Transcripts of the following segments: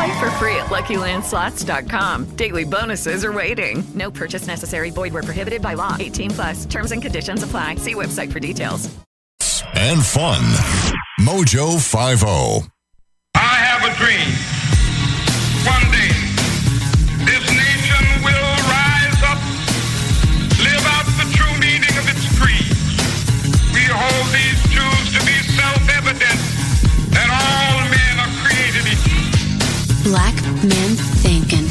Play for free at LuckyLandSlots.com. Daily bonuses are waiting. No purchase necessary. Void were prohibited by law. 18 plus. Terms and conditions apply. See website for details. And fun. Mojo 50. I have a dream. Black men thinking.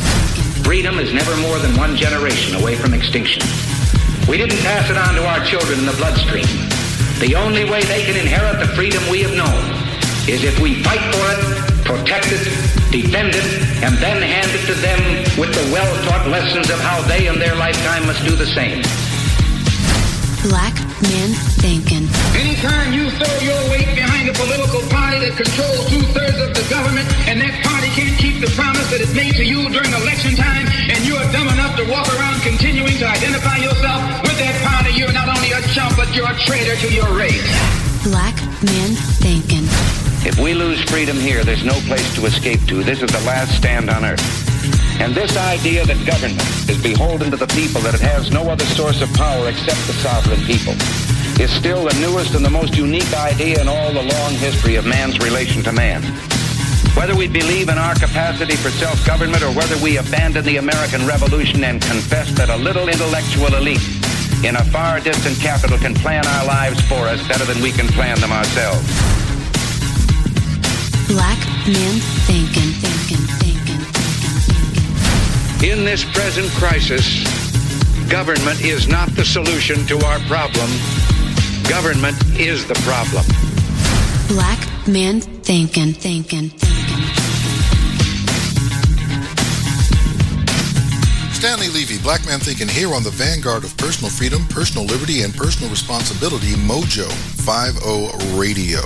Freedom is never more than one generation away from extinction. We didn't pass it on to our children in the bloodstream. The only way they can inherit the freedom we have known is if we fight for it, protect it, defend it, and then hand it to them with the well-taught lessons of how they in their lifetime must do the same. Black men thinking. Anytime you throw your weight behind a political party that controls two-thirds of the government and that party can't keep the promise that it's made to you during election time and you're dumb enough to walk around continuing to identify yourself with that party, you're not only a chump, but you're a traitor to your race. Black men thinking. If we lose freedom here, there's no place to escape to. This is the last stand on earth. And this idea that government is beholden to the people, that it has no other source of power except the sovereign people, is still the newest and the most unique idea in all the long history of man's relation to man. Whether we believe in our capacity for self-government or whether we abandon the American Revolution and confess that a little intellectual elite in a far distant capital can plan our lives for us better than we can plan them ourselves. Black men thinking, thinking. In this present crisis, government is not the solution to our problem. Government is the problem. Black men thinking, thinking, thinking. Stanley Levy, Black Man Thinking, here on the vanguard of personal freedom, personal liberty, and personal responsibility, Mojo 50 Radio.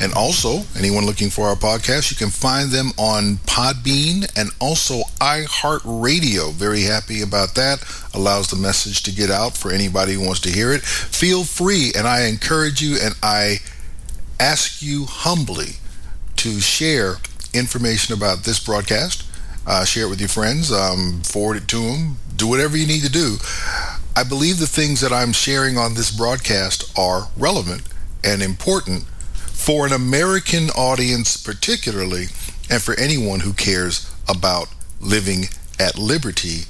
And also, anyone looking for our podcast, you can find them on Podbean and also iHeartRadio. Very happy about that. Allows the message to get out for anybody who wants to hear it. Feel free, and I encourage you and I ask you humbly to share information about this broadcast uh, share it with your friends, um, forward it to them, do whatever you need to do. I believe the things that I'm sharing on this broadcast are relevant and important for an American audience, particularly, and for anyone who cares about living at liberty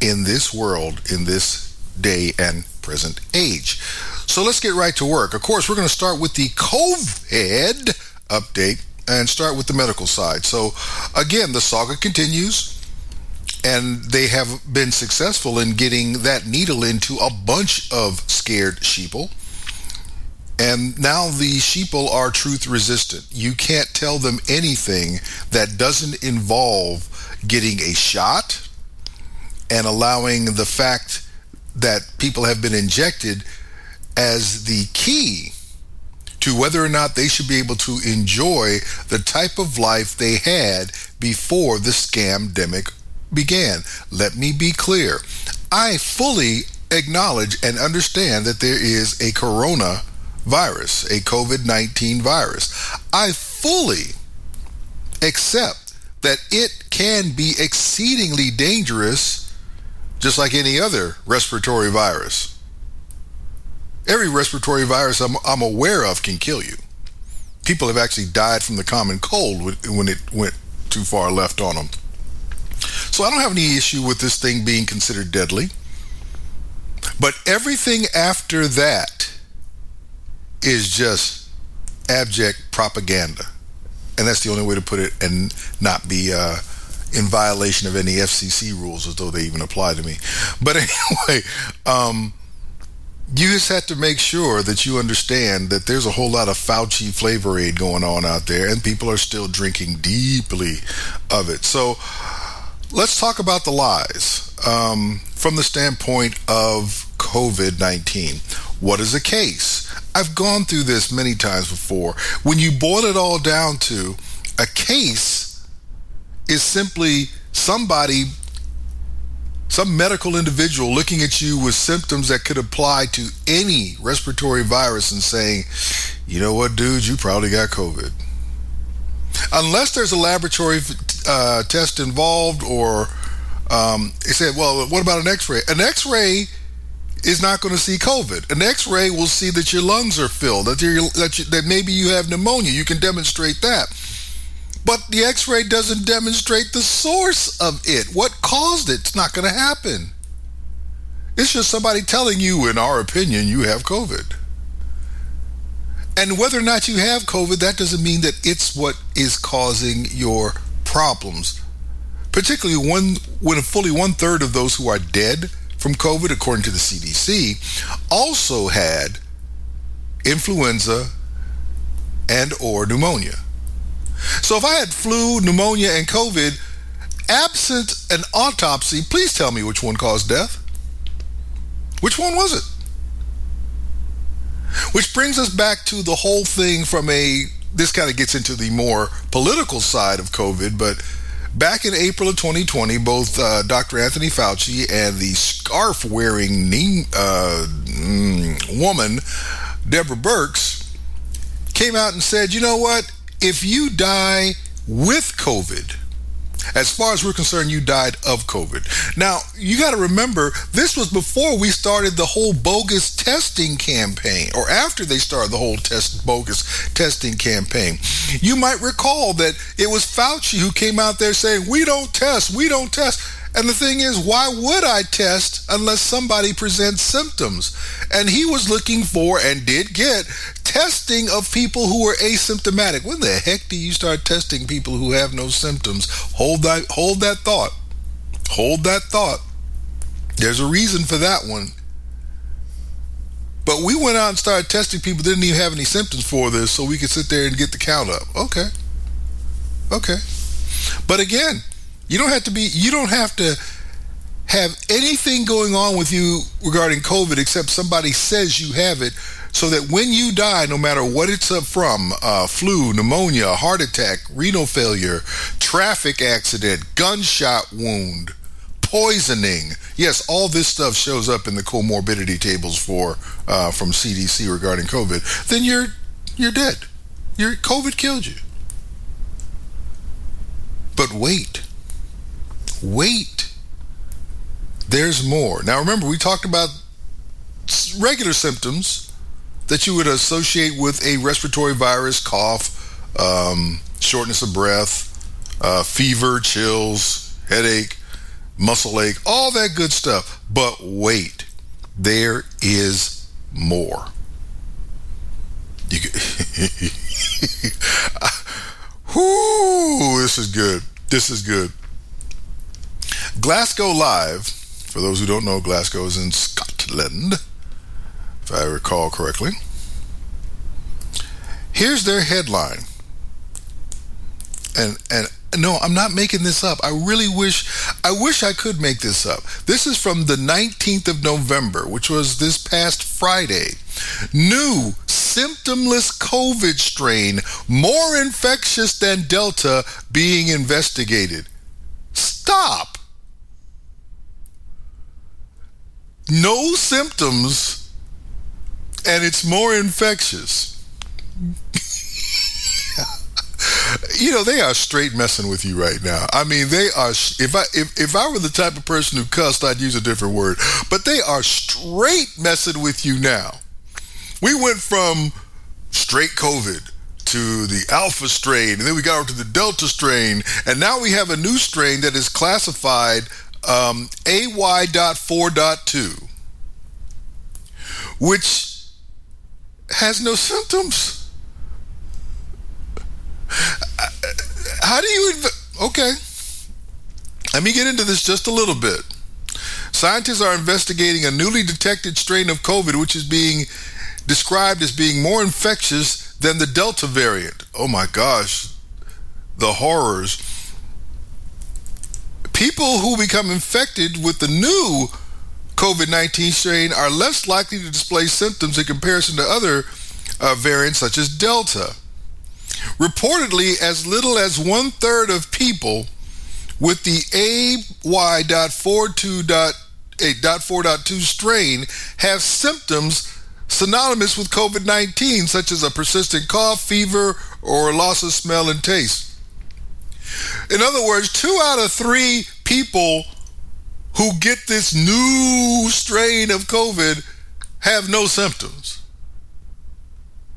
in this world, in this day and present age. So let's get right to work. Of course, we're going to start with the COVID update and start with the medical side. So, again, the saga continues, and they have been successful in getting that needle into a bunch of scared sheeple. And now the sheeple are truth resistant. You can't tell them anything that doesn't involve getting a shot and allowing the fact that people have been injected as the key to whether or not they should be able to enjoy the type of life they had before the scamdemic began. Let me be clear. I fully acknowledge and understand that there is a corona virus, a COVID 19 virus. I fully accept that it can be exceedingly dangerous, just like any other respiratory virus every respiratory virus I'm, I'm aware of can kill you. People have actually died from the common cold when it went too far left on them. So I don't have any issue with this thing being considered deadly. But everything after that is just abject propaganda. And that's the only way to put it and not be uh, in violation of any FCC rules as though they even apply to me. But anyway, um, you just have to make sure that you understand that there's a whole lot of Fauci flavor aid going on out there, and people are still drinking deeply of it. So let's talk about the lies um, from the standpoint of COVID 19. What is a case? I've gone through this many times before. When you boil it all down to a case is simply somebody some medical individual looking at you with symptoms that could apply to any respiratory virus and saying, you know what, dude, you probably got COVID. Unless there's a laboratory uh, test involved, or um, they said, well, what about an x ray? An x ray is not going to see COVID. An x ray will see that your lungs are filled, that, that, you, that maybe you have pneumonia. You can demonstrate that. But the x ray doesn't demonstrate the source of it. What caused it? It's not going to happen. It's just somebody telling you, in our opinion, you have COVID. And whether or not you have COVID, that doesn't mean that it's what is causing your problems. Particularly when, when fully one third of those who are dead from COVID, according to the CDC, also had influenza and or pneumonia. So if I had flu, pneumonia, and COVID, absent an autopsy, please tell me which one caused death. Which one was it? Which brings us back to the whole thing from a, this kind of gets into the more political side of COVID, but back in April of 2020, both uh, Dr. Anthony Fauci and the scarf wearing uh, mm, woman, Deborah Birx, came out and said, you know what? If you die with COVID, as far as we're concerned, you died of COVID. Now, you got to remember, this was before we started the whole bogus testing campaign, or after they started the whole test bogus testing campaign. You might recall that it was Fauci who came out there saying, We don't test, we don't test. And the thing is, why would I test unless somebody presents symptoms? And he was looking for and did get testing of people who were asymptomatic. When the heck do you start testing people who have no symptoms? Hold that hold that thought. Hold that thought. There's a reason for that one. But we went out and started testing people didn't even have any symptoms for this so we could sit there and get the count up. Okay. Okay. But again, you don't have to be you don't have to have anything going on with you regarding COVID except somebody says you have it so that when you die, no matter what it's from uh, flu, pneumonia, heart attack, renal failure, traffic accident, gunshot wound, poisoning yes, all this stuff shows up in the comorbidity tables for uh, from CDC regarding COVID, then you're you're dead. Your COVID killed you. But wait, wait. There's more. Now remember, we talked about regular symptoms that you would associate with a respiratory virus, cough, um, shortness of breath, uh, fever, chills, headache, muscle ache, all that good stuff. But wait, there is more. You Whoo, this is good. This is good. Glasgow Live, for those who don't know, Glasgow is in Scotland, if I recall correctly. Here's their headline. And and no, I'm not making this up. I really wish I wish I could make this up. This is from the 19th of November, which was this past Friday. New symptomless COVID strain more infectious than Delta being investigated. Stop. No symptoms and it's more infectious. you know they are straight messing with you right now. I mean, they are. If I if, if I were the type of person who cussed, I'd use a different word. But they are straight messing with you now. We went from straight COVID to the alpha strain, and then we got over to the delta strain, and now we have a new strain that is classified um, AY.4.2, which has no symptoms. How do you? Inv- okay. Let me get into this just a little bit. Scientists are investigating a newly detected strain of COVID, which is being described as being more infectious than the Delta variant. Oh my gosh, the horrors. People who become infected with the new COVID 19 strain are less likely to display symptoms in comparison to other uh, variants such as Delta. Reportedly, as little as one third of people with the AY.42.8.4.2 strain have symptoms synonymous with COVID 19, such as a persistent cough, fever, or loss of smell and taste. In other words, two out of three people who get this new strain of COVID have no symptoms.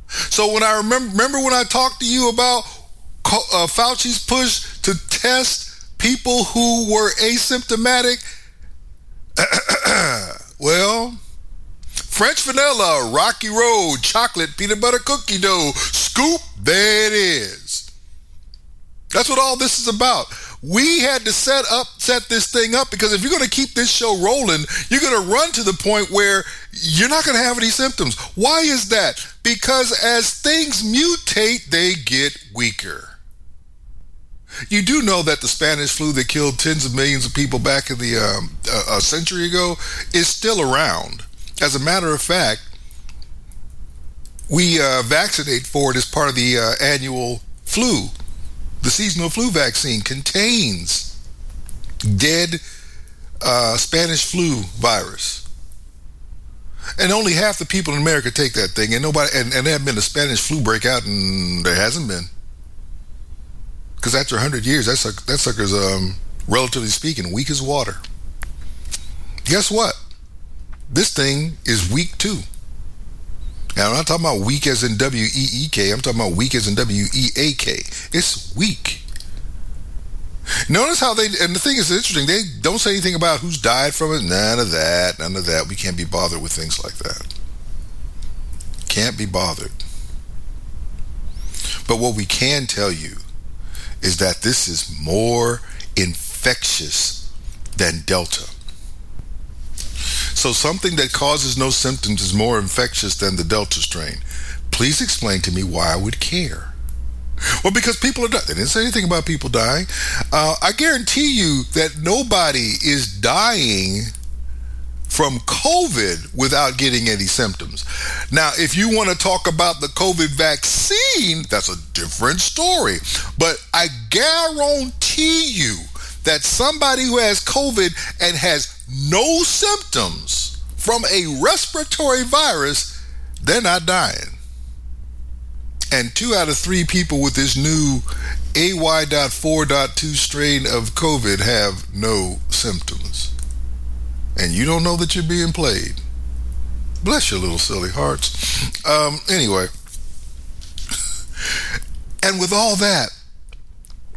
So when I remember, remember when I talked to you about uh, Fauci's push to test people who were asymptomatic, well, French vanilla, rocky road, chocolate, peanut butter cookie dough, scoop, there it is. That's what all this is about. We had to set up, set this thing up because if you're going to keep this show rolling, you're going to run to the point where you're not going to have any symptoms. Why is that? Because as things mutate, they get weaker. You do know that the Spanish flu that killed tens of millions of people back in the um, a, a century ago is still around. As a matter of fact, we uh, vaccinate for it as part of the uh, annual flu. The seasonal flu vaccine contains dead uh, Spanish flu virus. And only half the people in America take that thing, and nobody, and, and there have been a Spanish flu breakout, and there hasn't been. Because after 100 years, that, that sucker's, um, relatively speaking, weak as water. Guess what? This thing is weak too. And I'm not talking about weak as in W E E K. I'm talking about weak as in W E A K. It's weak. Notice how they, and the thing is interesting, they don't say anything about who's died from it. None of that. None of that. We can't be bothered with things like that. Can't be bothered. But what we can tell you is that this is more infectious than Delta. So something that causes no symptoms is more infectious than the Delta strain. Please explain to me why I would care. Well, because people are dying. They didn't say anything about people dying. Uh, I guarantee you that nobody is dying from COVID without getting any symptoms. Now, if you want to talk about the COVID vaccine, that's a different story. But I guarantee you that somebody who has COVID and has no symptoms from a respiratory virus, they're not dying. And two out of three people with this new AY.4.2 strain of COVID have no symptoms. And you don't know that you're being played. Bless your little silly hearts. Um, anyway. And with all that,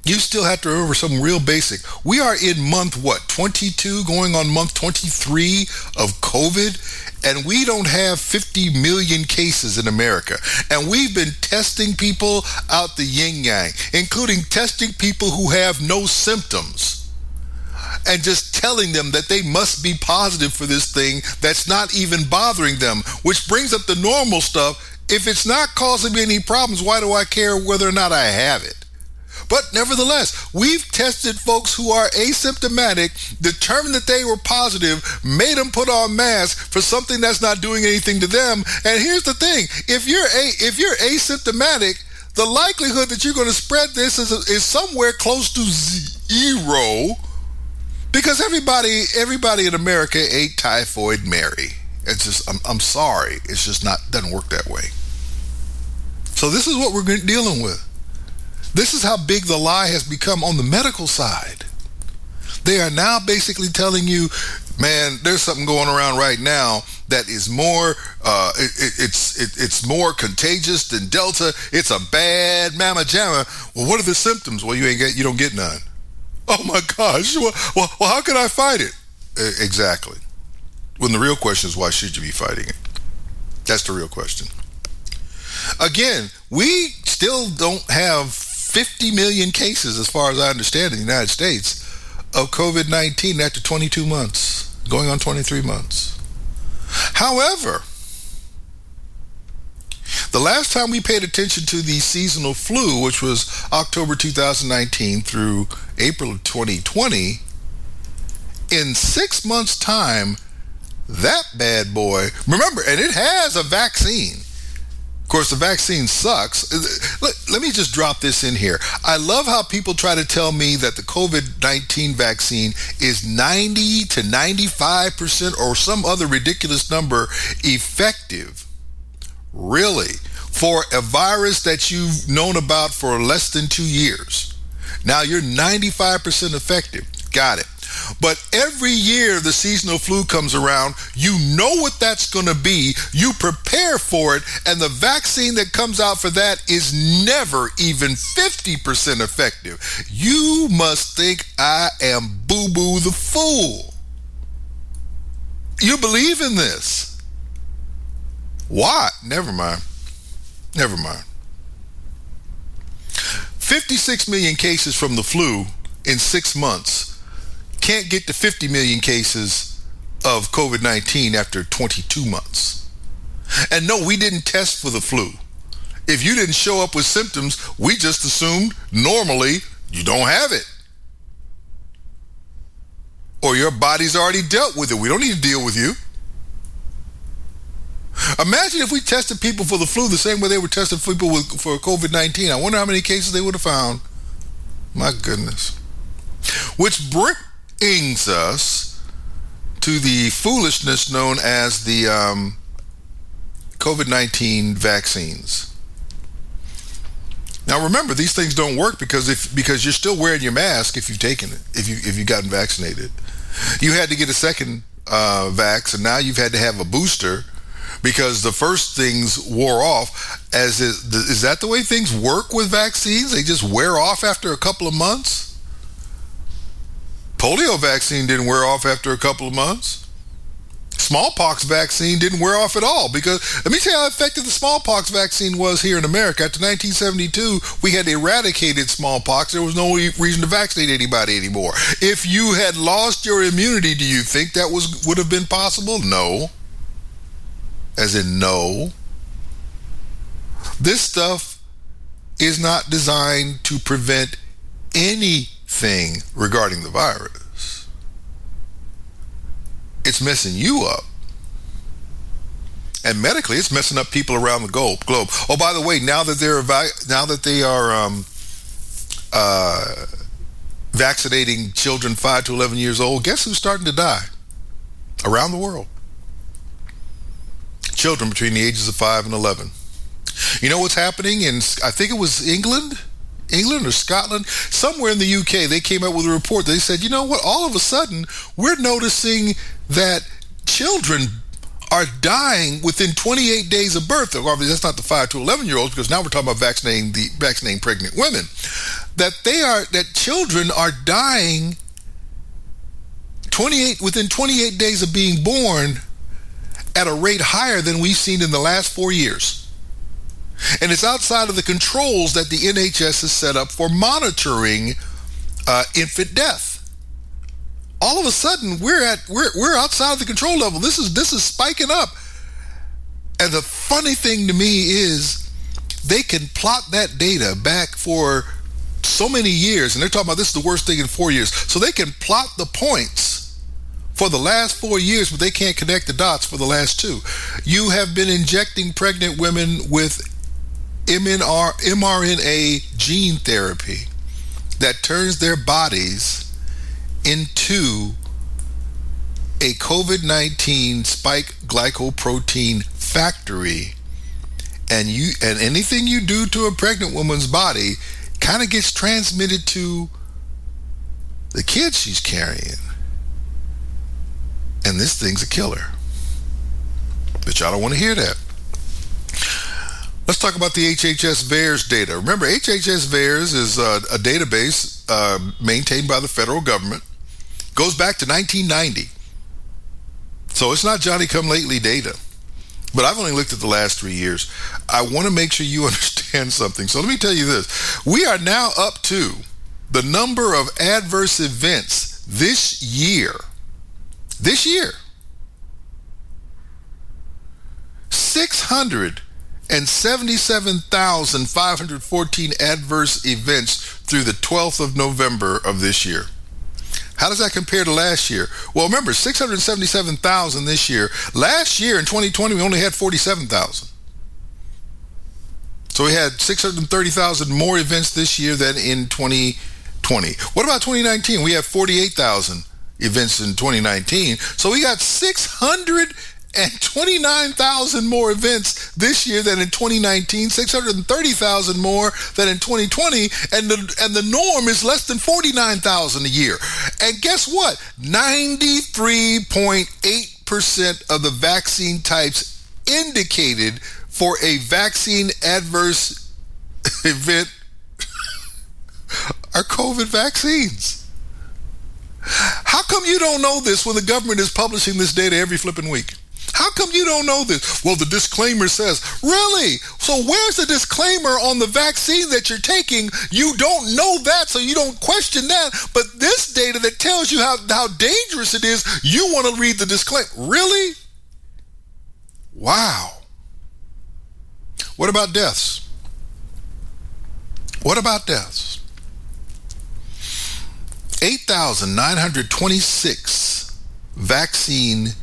you still have to remember something real basic. We are in month what, 22, going on month 23 of COVID, and we don't have 50 million cases in America. And we've been testing people out the yin yang, including testing people who have no symptoms. And just telling them that they must be positive for this thing that's not even bothering them, which brings up the normal stuff. If it's not causing me any problems, why do I care whether or not I have it? But nevertheless, we've tested folks who are asymptomatic, determined that they were positive, made them put on masks for something that's not doing anything to them. And here's the thing: if you're a if you're asymptomatic, the likelihood that you're going to spread this is is somewhere close to zero, because everybody everybody in America ate typhoid Mary. It's just I'm, I'm sorry, it's just not doesn't work that way. So this is what we're dealing with. This is how big the lie has become on the medical side. They are now basically telling you, man, there's something going around right now that is more uh, it, it, it's it, it's more contagious than Delta. It's a bad mama jamma. Well, what are the symptoms? Well, you ain't get you don't get none. Oh my gosh. Well, well, well how can I fight it? exactly. When the real question is why should you be fighting it? That's the real question. again, we still don't have 50 million cases, as far as I understand, in the United States of COVID 19 after 22 months, going on 23 months. However, the last time we paid attention to the seasonal flu, which was October 2019 through April of 2020, in six months' time, that bad boy, remember, and it has a vaccine. Of course, the vaccine sucks. Uh, let, let, me just drop this in here. I love how people try to tell me that the COVID 19 vaccine is 90 to 95% or some other ridiculous number effective. Really? For a virus that you've known about for less than two years. Now you're 95% effective. Got it. But every year the seasonal flu comes around, you know what that's going to be. You prepare for it, and the vaccine that comes out for that is never even 50% effective. You must think I am Boo Boo the Fool. You believe in this. Why? Never mind. Never mind. 56 million cases from the flu in six months can't get to 50 million cases of COVID 19 after 22 months. And no, we didn't test for the flu. If you didn't show up with symptoms, we just assumed normally you don't have it. Or your body's already dealt with it. We don't need to deal with you. Imagine if we tested people for the flu the same way they were testing people with, for COVID 19. I wonder how many cases they would have found. My goodness. Which bring, brings us to the foolishness known as the um, COVID 19 vaccines. Now remember, these things don't work because if because you're still wearing your mask if you've taken it, if you if you've gotten vaccinated. You had to get a second uh, vax, and now you've had to have a booster because the first things wore off. As is, is that the way things work with vaccines? They just wear off after a couple of months polio vaccine didn't wear off after a couple of months. Smallpox vaccine didn't wear off at all because let me tell you how effective the smallpox vaccine was here in America. After 1972, we had eradicated smallpox. There was no reason to vaccinate anybody anymore. If you had lost your immunity, do you think that was would have been possible? No. As in no. This stuff is not designed to prevent any thing regarding the virus. It's messing you up. And medically, it's messing up people around the globe. Globe. Oh, by the way, now that they're now that they are um, uh, vaccinating children five to eleven years old, guess who's starting to die around the world? Children between the ages of five and eleven. You know what's happening in? I think it was England England or Scotland, somewhere in the UK, they came out with a report. They said, you know what? All of a sudden, we're noticing that children are dying within 28 days of birth. Obviously, that's not the 5 to 11 year olds because now we're talking about vaccinating the vaccinating pregnant women. That they are that children are dying 28 within 28 days of being born at a rate higher than we've seen in the last 4 years. And it's outside of the controls that the NHS has set up for monitoring uh, infant death. All of a sudden, we're at we're we're outside of the control level. This is this is spiking up. And the funny thing to me is they can plot that data back for so many years, and they're talking about this is the worst thing in four years. So they can plot the points for the last four years, but they can't connect the dots for the last two. You have been injecting pregnant women with MNR, mRNA gene therapy that turns their bodies into a COVID 19 spike glycoprotein factory. And you and anything you do to a pregnant woman's body kind of gets transmitted to the kid she's carrying. And this thing's a killer. But y'all don't want to hear that. Let's talk about the HHS VAERS data. Remember, HHS VAERS is a, a database uh, maintained by the federal government. Goes back to 1990. So it's not Johnny come lately data. but I've only looked at the last three years. I want to make sure you understand something. So let me tell you this. We are now up to the number of adverse events this year. This year. 677,514 adverse events through the 12th of November of this year. How does that compare to last year? Well, remember, 677,000 this year. Last year in 2020, we only had 47,000. So we had 630,000 more events this year than in 2020. What about 2019? We have 48,000 events in 2019. So we got 629,000 more events this year than in 2019, 630,000 more than in 2020, and the and the norm is less than 49,000 a year. And guess what? 93.8% of the vaccine types indicated for a vaccine adverse event are COVID vaccines. How come you don't know this when the government is publishing this data every flipping week? How come you don't know this? Well, the disclaimer says, really? So where's the disclaimer on the vaccine that you're taking? You don't know that, so you don't question that. But this data that tells you how, how dangerous it is, you want to read the disclaimer. Really? Wow. What about deaths? What about deaths? 8,926 vaccine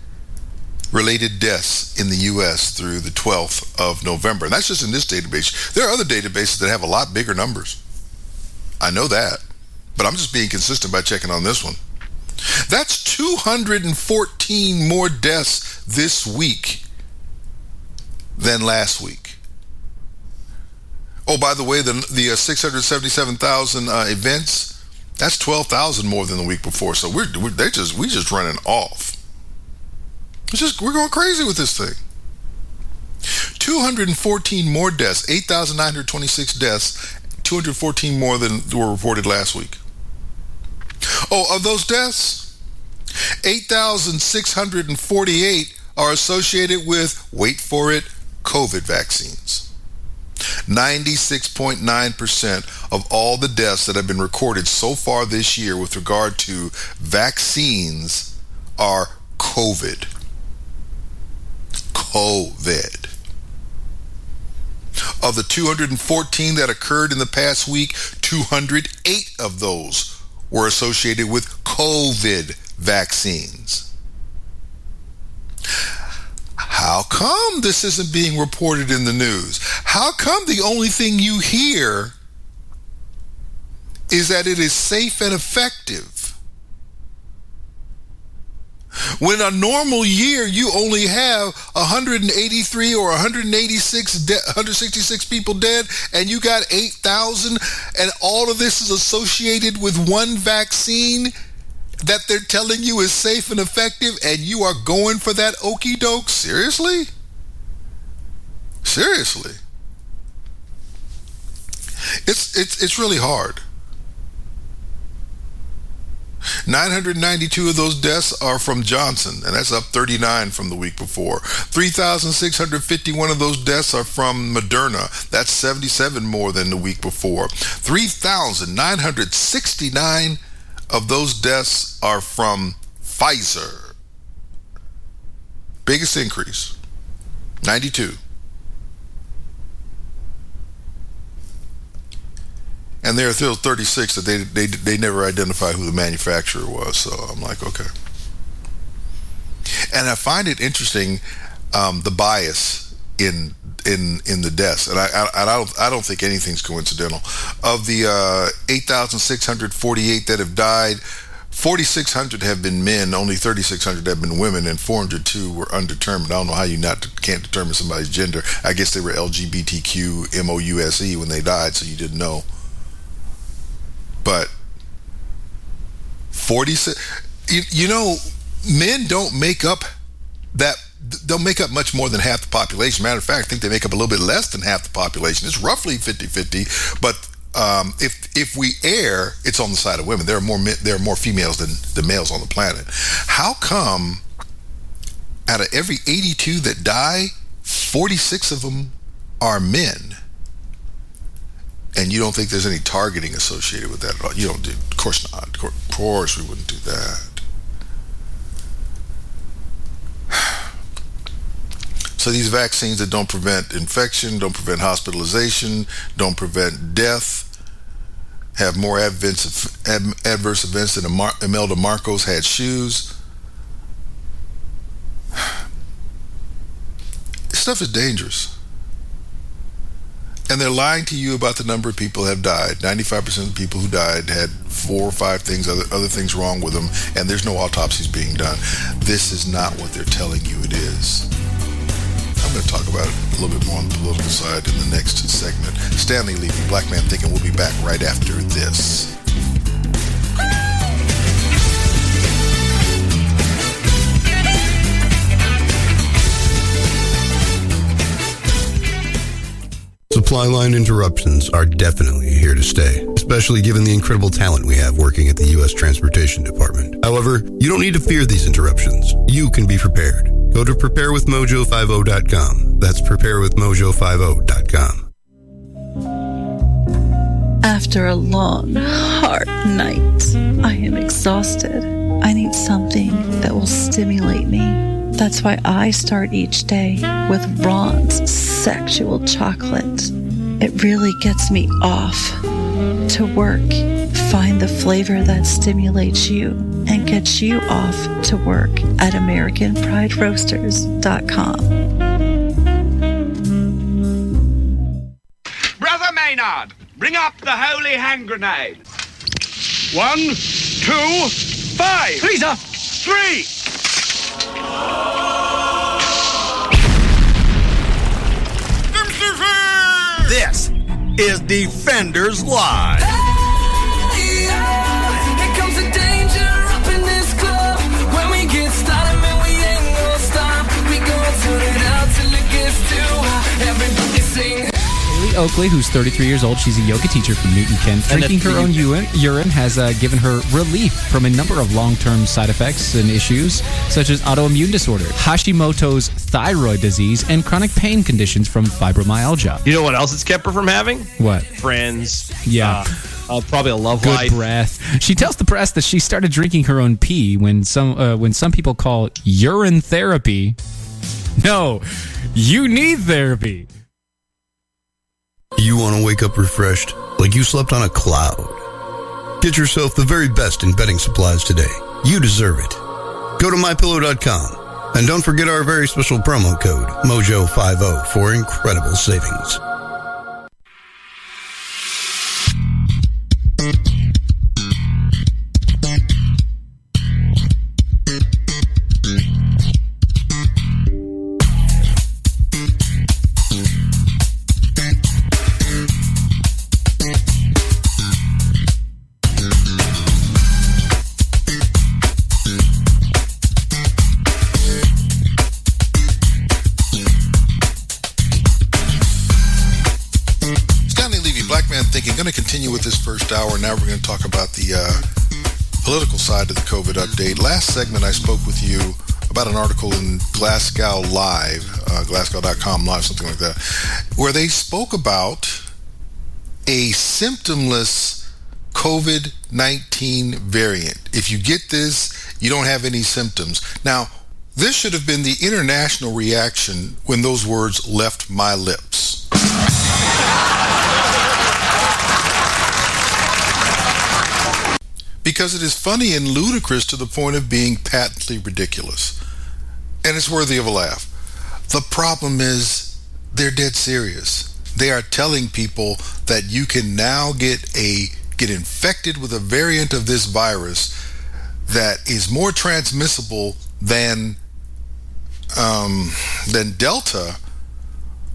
related deaths in the U.S. through the 12th of November. And that's just in this database. There are other databases that have a lot bigger numbers. I know that. But I'm just being consistent by checking on this one. That's 214 more deaths this week than last week. Oh, by the way, the, the uh, 677,000 uh, events, that's 12,000 more than the week before. So we're, we're they just we just running off. It's just we're going crazy with this thing. 214 more deaths, 8,926 deaths, 214 more than were reported last week. Oh, of those deaths, 8,648 are associated with, wait for it, COVID vaccines. 96.9% of all the deaths that have been recorded so far this year with regard to vaccines are COVID. COVID. Of the 214 that occurred in the past week, 208 of those were associated with COVID vaccines. How come this isn't being reported in the news? How come the only thing you hear is that it is safe and effective? When a normal year you only have 183 or 186 de- 166 people dead and you got 8,000 and all of this is associated with one vaccine that they're telling you is safe and effective and you are going for that okey doke seriously? Seriously. It's it's it's really hard. 992 of those deaths are from Johnson, and that's up 39 from the week before. 3,651 of those deaths are from Moderna. That's 77 more than the week before. 3,969 of those deaths are from Pfizer. Biggest increase 92. And there are still 36 that they, they, they never identify who the manufacturer was. So I'm like, okay. And I find it interesting um, the bias in in in the deaths, and I, I, I don't I don't think anything's coincidental. Of the uh, 8,648 that have died, 4,600 have been men, only 3,600 have been women, and 402 were undetermined. I don't know how you not can't determine somebody's gender. I guess they were LGBTQ M O U S E when they died, so you didn't know. But 46, you, you know, men don't make up that don't make up much more than half the population. Matter of fact, I think they make up a little bit less than half the population. It's roughly 50-50, but um, if if we err, it's on the side of women. There are more there are more females than the males on the planet. How come out of every 82 that die, 46 of them are men. And you don't think there's any targeting associated with that at all? You don't do, of course not. Of course we wouldn't do that. So these vaccines that don't prevent infection, don't prevent hospitalization, don't prevent death, have more adverse, adverse events than Imelda Marcos had shoes. This stuff is dangerous. And they're lying to you about the number of people have died. 95% of the people who died had four or five things, other, other things wrong with them, and there's no autopsies being done. This is not what they're telling you it is. I'm going to talk about it a little bit more on the political side in the next segment. Stanley Levy, Black Man Thinking, we'll be back right after this. Supply line interruptions are definitely here to stay, especially given the incredible talent we have working at the U.S. Transportation Department. However, you don't need to fear these interruptions. You can be prepared. Go to preparewithmojo50.com. That's preparewithmojo50.com. After a long, hard night, I am exhausted. I need something that will stimulate me. That's why I start each day with Ron's sexual chocolate. It really gets me off to work. Find the flavor that stimulates you and gets you off to work at AmericanPrideRoasters.com. Brother Maynard, bring up the holy hand grenade. One, two, five. Freezer. Three. This is Defenders Live. Oakley, who's 33 years old. She's a yoga teacher from Newton, Kent. Drinking her own urine, urine has uh, given her relief from a number of long term side effects and issues, such as autoimmune disorder, Hashimoto's thyroid disease, and chronic pain conditions from fibromyalgia. You know what else it's kept her from having? What? Friends. Yeah. Uh, uh, probably a love Good life. breath. She tells the press that she started drinking her own pee when some uh, when some people call urine therapy. No, you need therapy. You want to wake up refreshed, like you slept on a cloud. Get yourself the very best in bedding supplies today. You deserve it. Go to mypillow.com and don't forget our very special promo code MOJO50 for incredible savings. Talk about the uh, political side of the COVID update. Last segment, I spoke with you about an article in Glasgow Live, uh, Glasgow.com Live, something like that, where they spoke about a symptomless COVID 19 variant. If you get this, you don't have any symptoms. Now, this should have been the international reaction when those words left my lips. because it is funny and ludicrous to the point of being patently ridiculous. And it's worthy of a laugh. The problem is they're dead serious. They are telling people that you can now get a get infected with a variant of this virus that is more transmissible than um, than Delta,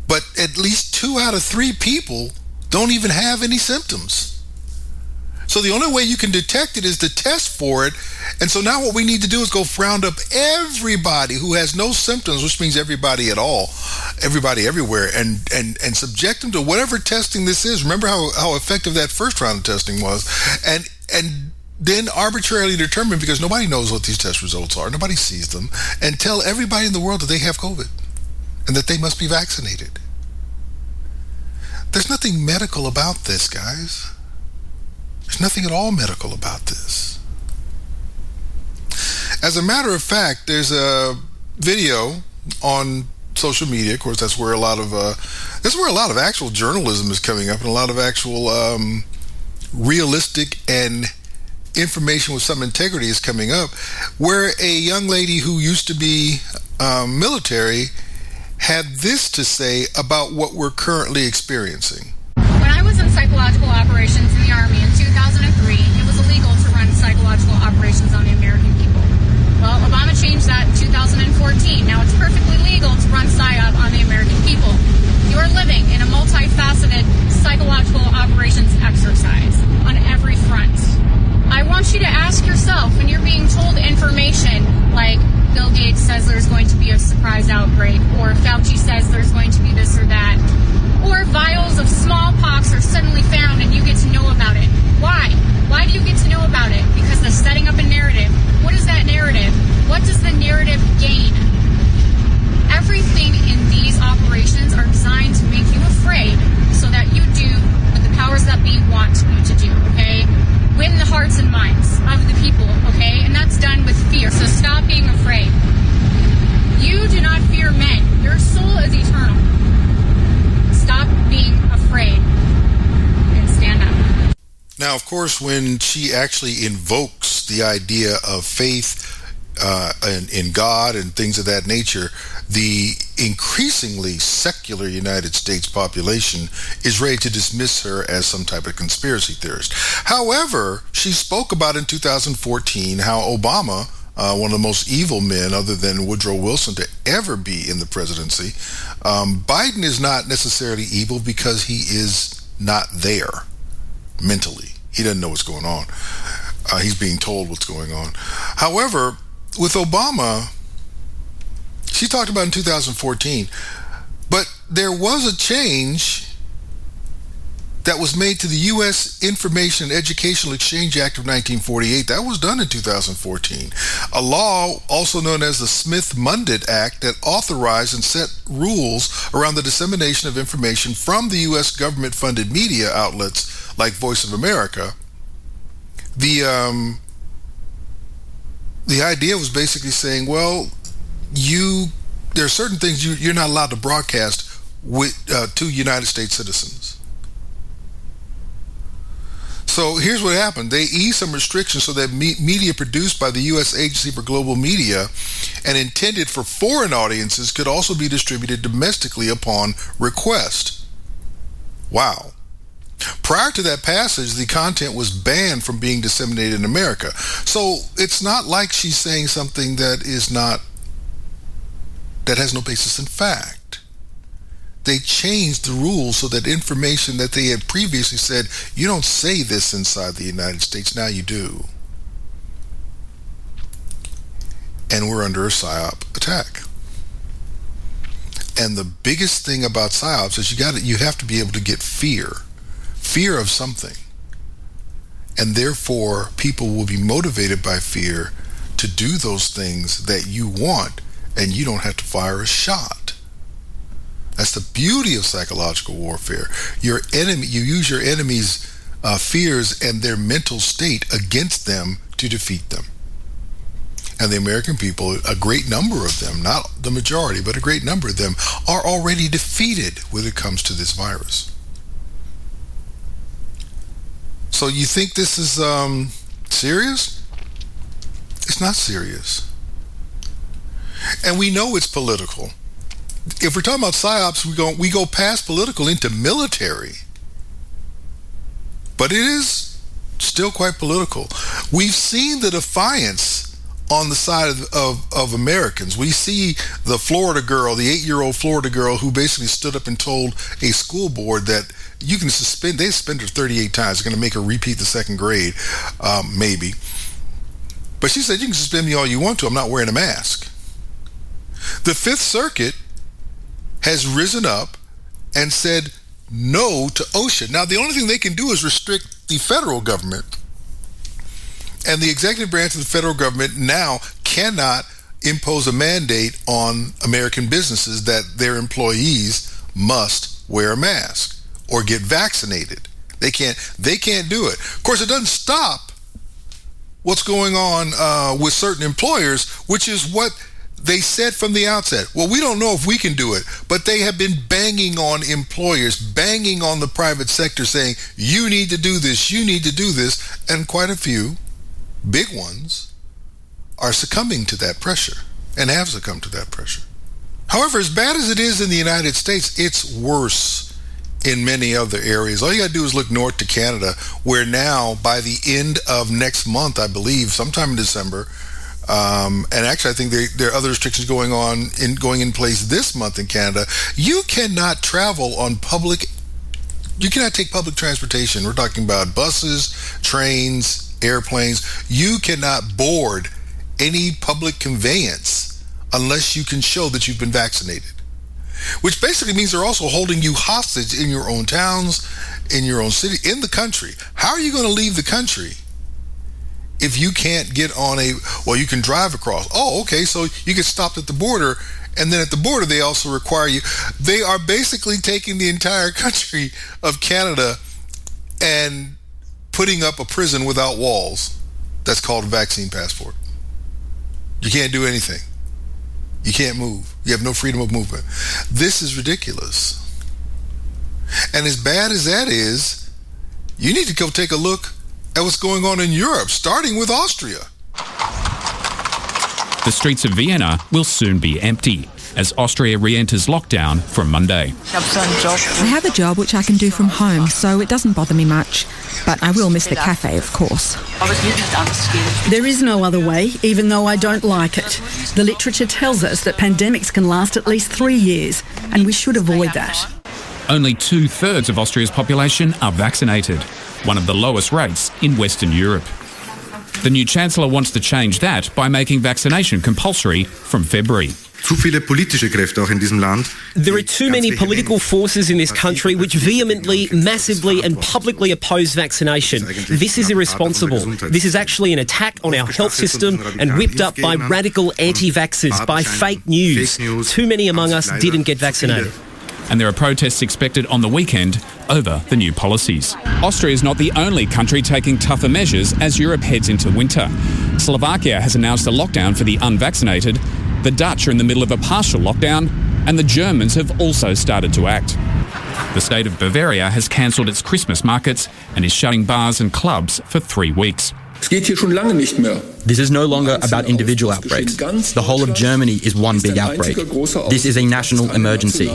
but at least two out of three people don't even have any symptoms. So the only way you can detect it is to test for it. And so now what we need to do is go round up everybody who has no symptoms, which means everybody at all, everybody everywhere, and and and subject them to whatever testing this is. Remember how how effective that first round of testing was, and and then arbitrarily determine because nobody knows what these test results are, nobody sees them, and tell everybody in the world that they have COVID. and that they must be vaccinated. There's nothing medical about this, guys. There's nothing at all medical about this. As a matter of fact, there's a video on social media. Of course, that's where a lot of uh, that's where a lot of actual journalism is coming up, and a lot of actual um, realistic and information with some integrity is coming up. Where a young lady who used to be um, military had this to say about what we're currently experiencing. When I was in psychological operations in the Army in 2003, it was illegal to run psychological operations on the American people. Well, Obama changed that in 2014. Now it's perfectly legal to run PSYOP on the American people. You're living in a multifaceted psychological operations exercise on every front. I want you to ask yourself when you're being told information like Bill Gates says there's going to be a surprise outbreak, or Fauci says there's going to be this or that, or vials of smallpox are suddenly found and you get to know about it. Why? Why do you get to know about it? Because they're setting up a narrative. What is that narrative? What does the narrative gain? Everything in these operations are designed to make you afraid so that you do what the powers that be want you to do, okay? Win the hearts and minds of the people, okay? And that's done with fear. So stop being afraid. You do not fear men. Your soul is eternal. Stop being afraid. Now, of course, when she actually invokes the idea of faith uh, in, in God and things of that nature, the increasingly secular United States population is ready to dismiss her as some type of conspiracy theorist. However, she spoke about in 2014 how Obama, uh, one of the most evil men other than Woodrow Wilson to ever be in the presidency, um, Biden is not necessarily evil because he is not there mentally. He doesn't know what's going on. Uh, he's being told what's going on. However, with Obama, she talked about in 2014, but there was a change that was made to the U.S. Information and Educational Exchange Act of 1948. That was done in 2014. A law, also known as the Smith-Mundt Act, that authorized and set rules around the dissemination of information from the U.S. government-funded media outlets like Voice of America. The um, the idea was basically saying, well, you there are certain things you, you're not allowed to broadcast with uh, to United States citizens. So here's what happened. They eased some restrictions so that me- media produced by the U.S. Agency for Global Media and intended for foreign audiences could also be distributed domestically upon request. Wow. Prior to that passage, the content was banned from being disseminated in America. So it's not like she's saying something that is not, that has no basis in fact. They changed the rules so that information that they had previously said, you don't say this inside the United States, now you do. And we're under a PSYOP attack. And the biggest thing about PSYOPs is you got you have to be able to get fear fear of something. And therefore, people will be motivated by fear to do those things that you want, and you don't have to fire a shot. That's the beauty of psychological warfare. Your enemy, you use your enemy's uh, fears and their mental state against them to defeat them. And the American people, a great number of them, not the majority, but a great number of them, are already defeated when it comes to this virus. So you think this is um, serious? It's not serious. And we know it's political. If we're talking about psyops, we go we go past political into military. But it is still quite political. We've seen the defiance on the side of, of, of, Americans. We see the Florida girl, the eight year old Florida girl who basically stood up and told a school board that you can suspend, they suspend her 38 times. Going to make her repeat the second grade, um, maybe. But she said, you can suspend me all you want to. I'm not wearing a mask. The Fifth Circuit has risen up and said no to OSHA. Now, the only thing they can do is restrict the federal government and the executive branch of the federal government now cannot impose a mandate on American businesses that their employees must wear a mask or get vaccinated. They can't. They can't do it. Of course, it doesn't stop what's going on uh, with certain employers, which is what they said from the outset. Well, we don't know if we can do it, but they have been banging on employers, banging on the private sector, saying you need to do this, you need to do this, and quite a few big ones are succumbing to that pressure and have succumbed to that pressure. However, as bad as it is in the United States, it's worse in many other areas. All you got to do is look north to Canada, where now, by the end of next month, I believe, sometime in December, um, and actually, I think there, there, are other restrictions going on in going in place this month in Canada. You cannot travel on public. You cannot take public transportation. We're talking about buses, trains, airplanes. You cannot board any public conveyance unless you can show that you've been vaccinated which basically means they're also holding you hostage in your own towns, in your own city, in the country. How are you going to leave the country if you can't get on a, well, you can drive across. Oh, okay, so you get stopped at the border. And then at the border, they also require you. They are basically taking the entire country of Canada and putting up a prison without walls. That's called a vaccine passport. You can't do anything. You can't move. You have no freedom of movement. This is ridiculous. And as bad as that is, you need to go take a look at what's going on in Europe, starting with Austria. The streets of Vienna will soon be empty as Austria re enters lockdown from Monday. I have a job which I can do from home, so it doesn't bother me much. But I will miss the cafe, of course. There is no other way, even though I don't like it. The literature tells us that pandemics can last at least three years, and we should avoid that. Only two thirds of Austria's population are vaccinated, one of the lowest rates in Western Europe. The new Chancellor wants to change that by making vaccination compulsory from February. There are too many political forces in this country which vehemently, massively, and publicly oppose vaccination. This is irresponsible. This is actually an attack on our health system and whipped up by radical anti vaxxers, by fake news. Too many among us didn't get vaccinated and there are protests expected on the weekend over the new policies. Austria is not the only country taking tougher measures as Europe heads into winter. Slovakia has announced a lockdown for the unvaccinated, the Dutch are in the middle of a partial lockdown, and the Germans have also started to act. The state of Bavaria has cancelled its Christmas markets and is shutting bars and clubs for three weeks. This is no longer about individual outbreaks. The whole of Germany is one big outbreak. This is a national emergency.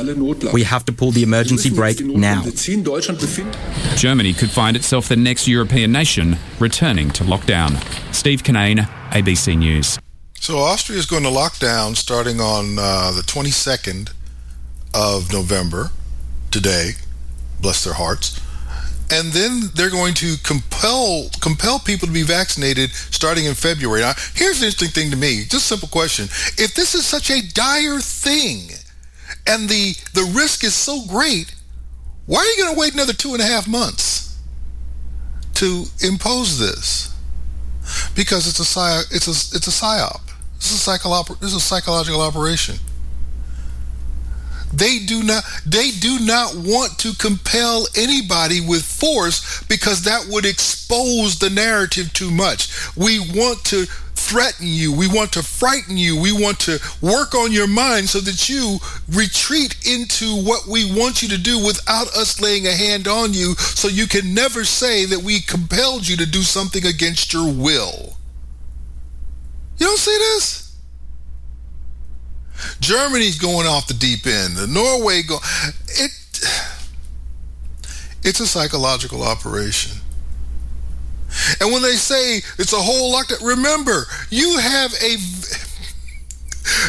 We have to pull the emergency brake now. Germany could find itself the next European nation returning to lockdown. Steve Cannane, ABC News. So Austria is going to lock down starting on uh, the 22nd of November, today, bless their hearts. And then they're going to compel compel people to be vaccinated starting in February. Now, here's the interesting thing to me. Just a simple question. If this is such a dire thing and the the risk is so great, why are you going to wait another two and a half months to impose this? Because it's a psy, it's a it's a psyop. This is a, this is a psychological operation. They do not they do not want to compel anybody with force because that would expose the narrative too much. We want to threaten you. We want to frighten you. We want to work on your mind so that you retreat into what we want you to do without us laying a hand on you so you can never say that we compelled you to do something against your will. You don't see this? Germany's going off the deep end. The Norway go it it's a psychological operation. And when they say it's a whole lockdown, remember, you have a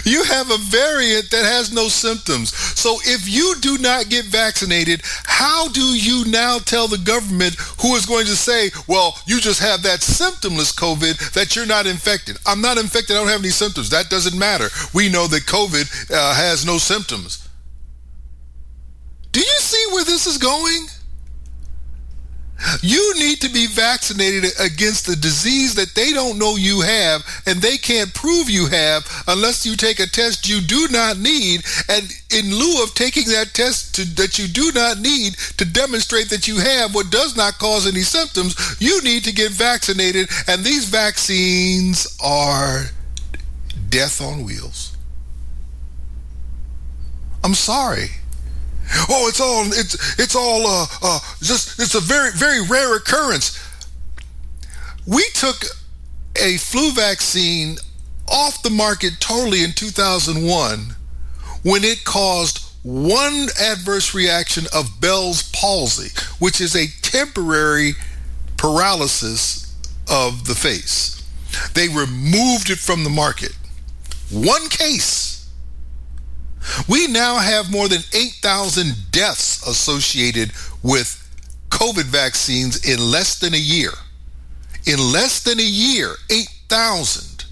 you have a variant that has no symptoms. So if you do not get vaccinated, how do you now tell the government who is going to say, well, you just have that symptomless COVID that you're not infected? I'm not infected. I don't have any symptoms. That doesn't matter. We know that COVID uh, has no symptoms. Do you see where this is going? You need to be vaccinated against the disease that they don't know you have and they can't prove you have unless you take a test you do not need. And in lieu of taking that test to, that you do not need to demonstrate that you have what does not cause any symptoms, you need to get vaccinated. And these vaccines are death on wheels. I'm sorry. Oh, it's all it's it's all uh, uh, just it's a very very rare occurrence. We took a flu vaccine off the market totally in 2001 when it caused one adverse reaction of Bell's palsy, which is a temporary paralysis of the face. They removed it from the market. One case we now have more than 8,000 deaths associated with COVID vaccines in less than a year. In less than a year, 8,000.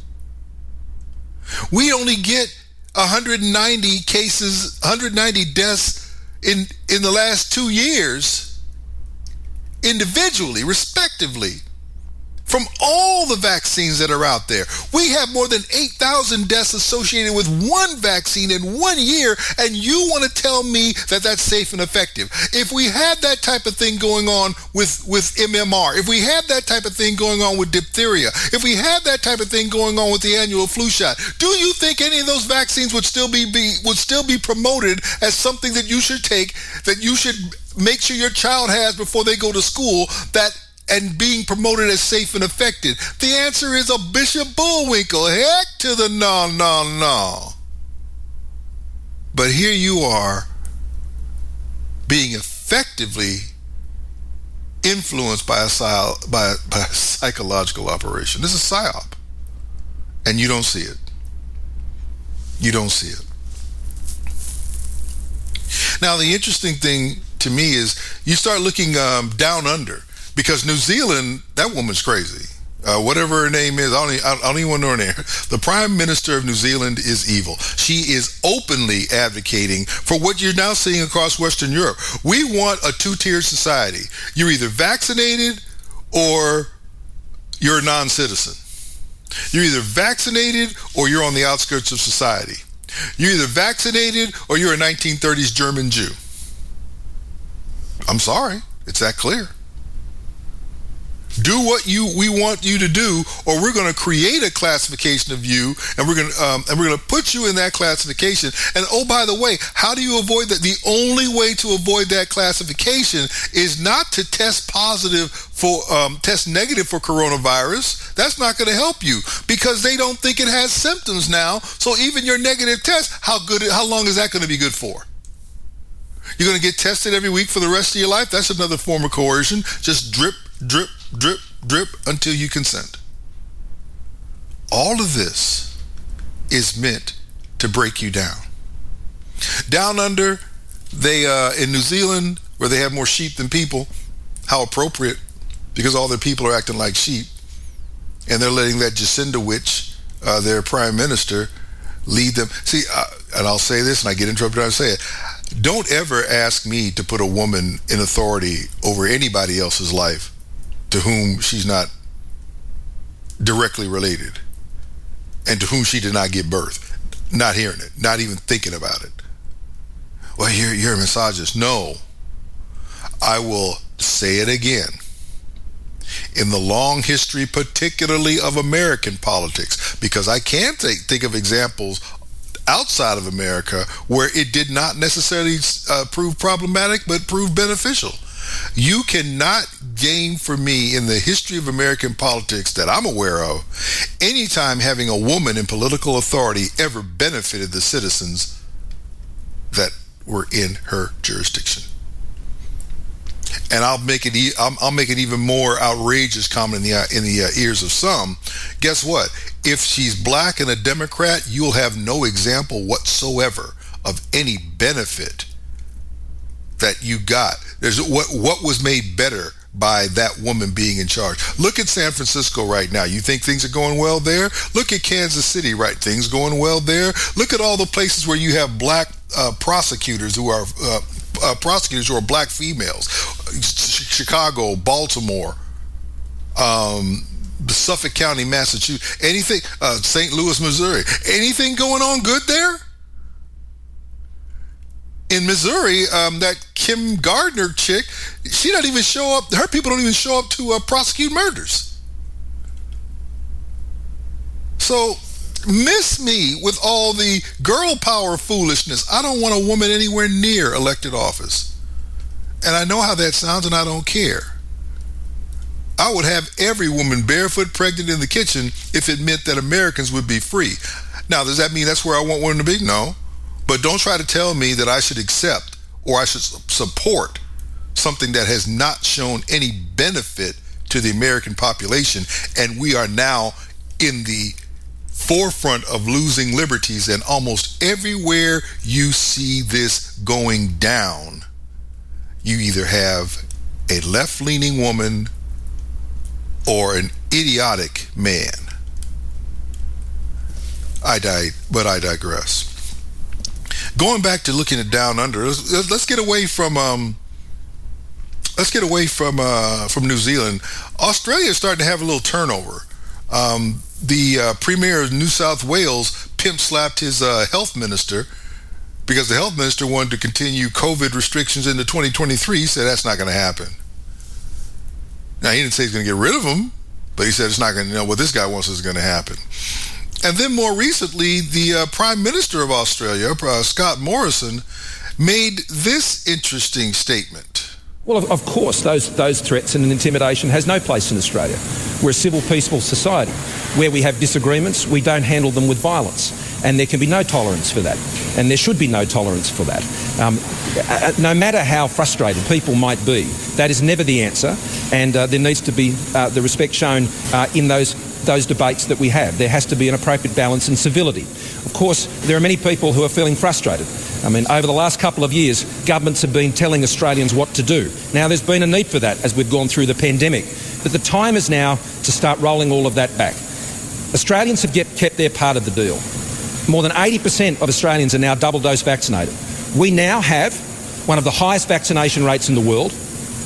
We only get 190 cases, 190 deaths in, in the last two years individually, respectively from all the vaccines that are out there. We have more than 8,000 deaths associated with one vaccine in one year, and you want to tell me that that's safe and effective. If we had that type of thing going on with, with MMR, if we had that type of thing going on with diphtheria, if we had that type of thing going on with the annual flu shot, do you think any of those vaccines would still be, be would still be promoted as something that you should take, that you should make sure your child has before they go to school, that and being promoted as safe and effective? The answer is a Bishop Bullwinkle. Heck to the no, no, no. But here you are being effectively influenced by a, by a, by a psychological operation. This is psyop. And you don't see it. You don't see it. Now, the interesting thing to me is you start looking um, down under because New Zealand, that woman's crazy. Uh, whatever her name is, I don't, even, I don't even want to know her name. The Prime Minister of New Zealand is evil. She is openly advocating for what you're now seeing across Western Europe. We want a two-tiered society. You're either vaccinated or you're a non-citizen. You're either vaccinated or you're on the outskirts of society. You're either vaccinated or you're a 1930s German Jew. I'm sorry, it's that clear do what you we want you to do or we're going to create a classification of you and we're going to um, and we're going to put you in that classification. And oh by the way how do you avoid that? The only way to avoid that classification is not to test positive for um, test negative for coronavirus. That's not going to help you because they don't think it has symptoms now. So even your negative test how good how long is that going to be good for? You're going to get tested every week for the rest of your life? That's another form of coercion. Just drip drip drip, drip until you consent. All of this is meant to break you down. Down under, they uh, in New Zealand, where they have more sheep than people, how appropriate, because all their people are acting like sheep, and they're letting that Jacinda witch, uh, their prime minister, lead them. See, uh, and I'll say this, and I get interrupted. I say it. Don't ever ask me to put a woman in authority over anybody else's life to whom she's not directly related and to whom she did not give birth. Not hearing it, not even thinking about it. Well, you're, you're a misogynist. No. I will say it again. In the long history, particularly of American politics, because I can take, think of examples outside of America where it did not necessarily uh, prove problematic, but prove beneficial. You cannot gain for me in the history of American politics that I'm aware of, any time having a woman in political authority ever benefited the citizens that were in her jurisdiction. And I'll make it. I'll, make it even more outrageous, comment in the in the uh, ears of some. Guess what? If she's black and a Democrat, you'll have no example whatsoever of any benefit that you got. There's what what was made better by that woman being in charge. Look at San Francisco right now. You think things are going well there? Look at Kansas City, right? Things going well there. Look at all the places where you have black uh, prosecutors who are uh, uh, prosecutors who are black females. Chicago, Baltimore, um, Suffolk County, Massachusetts, anything, uh, St. Louis, Missouri, anything going on good there? In Missouri, um, that Kim Gardner chick, she doesn't even show up. Her people don't even show up to uh, prosecute murders. So miss me with all the girl power foolishness. I don't want a woman anywhere near elected office. And I know how that sounds and I don't care. I would have every woman barefoot pregnant in the kitchen if it meant that Americans would be free. Now, does that mean that's where I want women to be? No. But don't try to tell me that I should accept or I should support something that has not shown any benefit to the American population. And we are now in the forefront of losing liberties, and almost everywhere you see this going down, you either have a left leaning woman or an idiotic man. I died, but I digress. Going back to looking at down under, let's, let's get away from um, let's get away from uh, from New Zealand. Australia is starting to have a little turnover. Um, the uh, premier of New South Wales pimp slapped his uh, health minister because the health minister wanted to continue COVID restrictions into 2023. He said that's not going to happen. Now, he didn't say he's going to get rid of them, but he said it's not going to, you know, what this guy wants is going to happen. And then more recently, the uh, Prime Minister of Australia, uh, Scott Morrison, made this interesting statement. Well, of, of, course, those, those threats and intimidation has no place in Australia. We're a civil, peaceful society. Where we have disagreements, we don't handle them with violence. And there can be no tolerance for that. And there should be no tolerance for that. Um, no matter how frustrated people might be, that is never the answer. And uh, there needs to be uh, the respect shown uh, in those those debates that we have. There has to be an appropriate balance and civility. Of course, there are many people who are feeling frustrated. I mean, over the last couple of years, governments have been telling Australians what to do. Now, there's been a need for that as we've gone through the pandemic. But the time is now to start rolling all of that back. Australians have get, kept their part of the deal. More than 80% of Australians are now double dose vaccinated. We now have one of the highest vaccination rates in the world.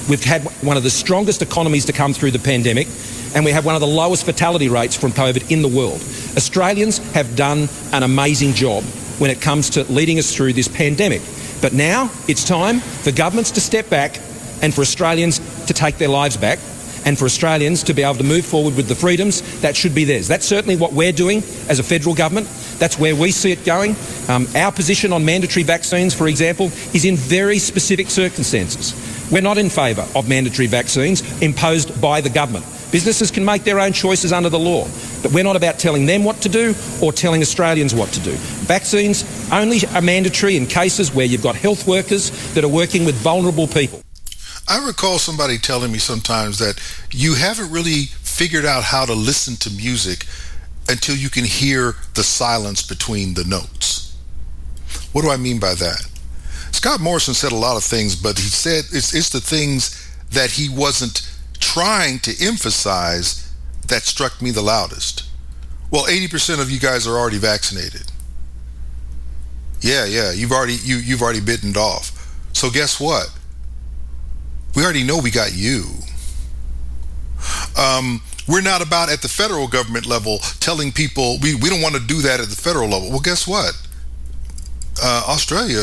We've had one of the strongest economies to come through the pandemic, and we have one of the lowest fatality rates from COVID in the world. Australians have done an amazing job when it comes to leading us through this pandemic. But now it's time for governments to step back and for Australians to take their lives back and for Australians to be able to move forward with the freedoms that should be theirs. That's certainly what we're doing as a federal government. That's where we see it going. Um, our position on mandatory vaccines, for example, is in very specific circumstances. We're not in favour of mandatory vaccines imposed by the government. Businesses can make their own choices under the law, but we're not about telling them what to do or telling Australians what to do. Vaccines only are mandatory in cases where you've got health workers that are working with vulnerable people. I recall somebody telling me sometimes that you haven't really figured out how to listen to music until you can hear the silence between the notes. What do I mean by that? Scott Morrison said a lot of things, but he said it's, it's the things that he wasn't trying to emphasize that struck me the loudest. Well, 80% of you guys are already vaccinated. Yeah, yeah, you've already you you've already bitten off. So guess what? We already know we got you. Um, we're not about at the federal government level telling people we, we don't want to do that at the federal level. Well, guess what? Uh, Australia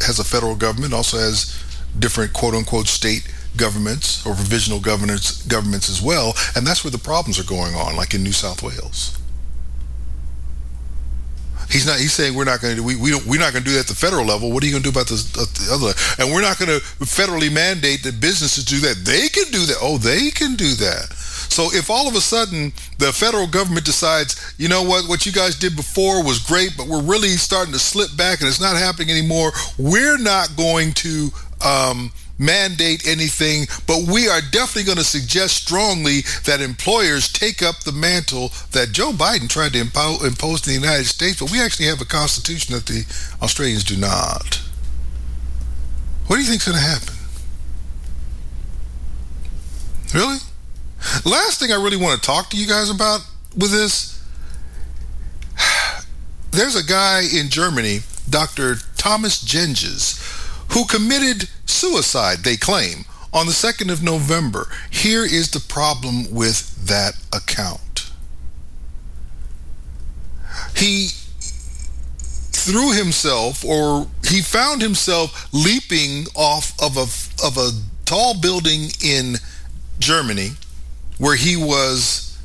has a federal government, also has different quote unquote state governments or provisional governments governments as well, and that's where the problems are going on, like in New South Wales. He's not. He's saying we're not going to. We we don't. We're not going to do that at the federal level. What are you going to do about uh, the other? And we're not going to federally mandate that businesses do that. They can do that. Oh, they can do that. So if all of a sudden the federal government decides, you know what, what you guys did before was great, but we're really starting to slip back and it's not happening anymore, we're not going to. Um, mandate anything, but we are definitely going to suggest strongly that employers take up the mantle that Joe Biden tried to impo- impose in the United States, but we actually have a constitution that the Australians do not. What do you think is going to happen? Really? Last thing I really want to talk to you guys about with this there's a guy in Germany, Dr. Thomas Jendges, who committed suicide, they claim, on the 2nd of November. Here is the problem with that account. He threw himself or he found himself leaping off of a of a tall building in Germany where he was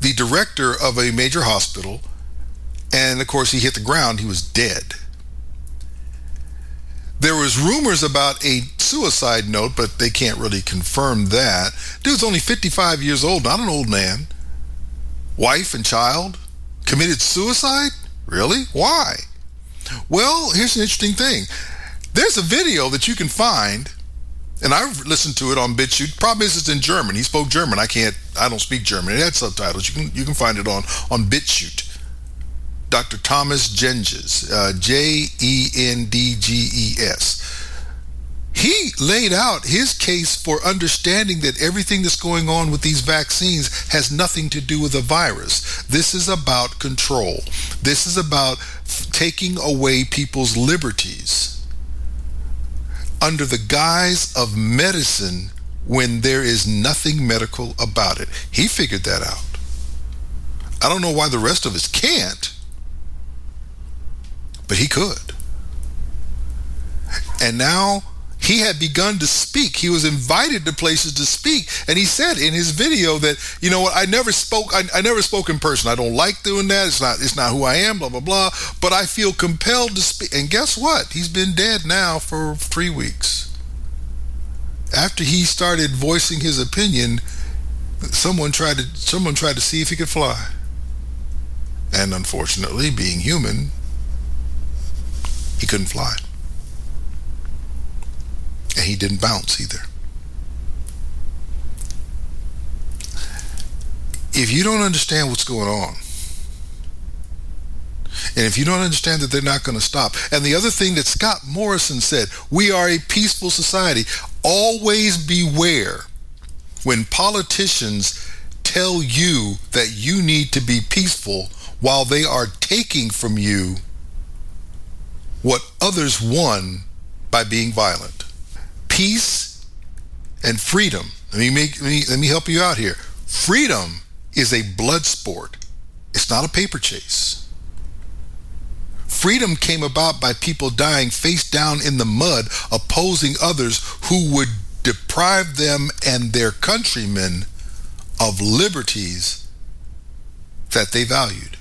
the director of a major hospital and of course he hit the ground he was dead there was rumors about a suicide note but they can't really confirm that dude's only 55 years old not an old man wife and child committed suicide really why well, here's an interesting thing. There's a video that you can find, and I've listened to it on BitChute. Problem is, it's in German. He spoke German. I can't. I don't speak German. It had subtitles. You can you can find it on on BitChute. Dr. Thomas Jendges, uh, J E N D G E S. He laid out his case for understanding that everything that's going on with these vaccines has nothing to do with a virus. This is about control. This is about taking away people's liberties under the guise of medicine when there is nothing medical about it. He figured that out. I don't know why the rest of us can't, but he could. And now he had begun to speak. He was invited to places to speak, and he said in his video that you know what I never spoke. I, I, never spoke in person. I don't like doing that. It's not. It's not who I am. Blah blah blah. But I feel compelled to speak. And guess what? He's been dead now for three weeks. After he started voicing his opinion, someone tried to someone tried to see if he could fly. And unfortunately, being human, he couldn't fly. And he didn't bounce either. If you don't understand what's going on, and if you don't understand that they're not going to stop, and the other thing that Scott Morrison said, we are a peaceful society. Always beware when politicians tell you that you need to be peaceful while they are taking from you what others won by being violent peace and freedom. Let me make let me, let me help you out here. Freedom is a blood sport. It's not a paper chase. Freedom came about by people dying face down in the mud, opposing others who would deprive them and their countrymen of liberties that they valued.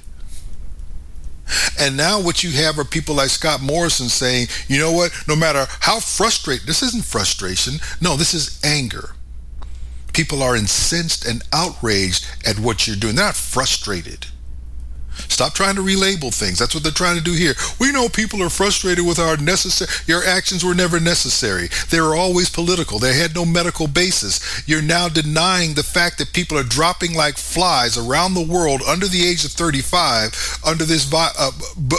And now what you have are people like Scott Morrison saying, you know what, no matter how frustrated, this isn't frustration. No, this is anger. People are incensed and outraged at what you're doing. They're not frustrated. Stop trying to relabel things. That's what they're trying to do here. We know people are frustrated with our necessary. Your actions were never necessary. They were always political. They had no medical basis. You're now denying the fact that people are dropping like flies around the world under the age of 35 under this uh,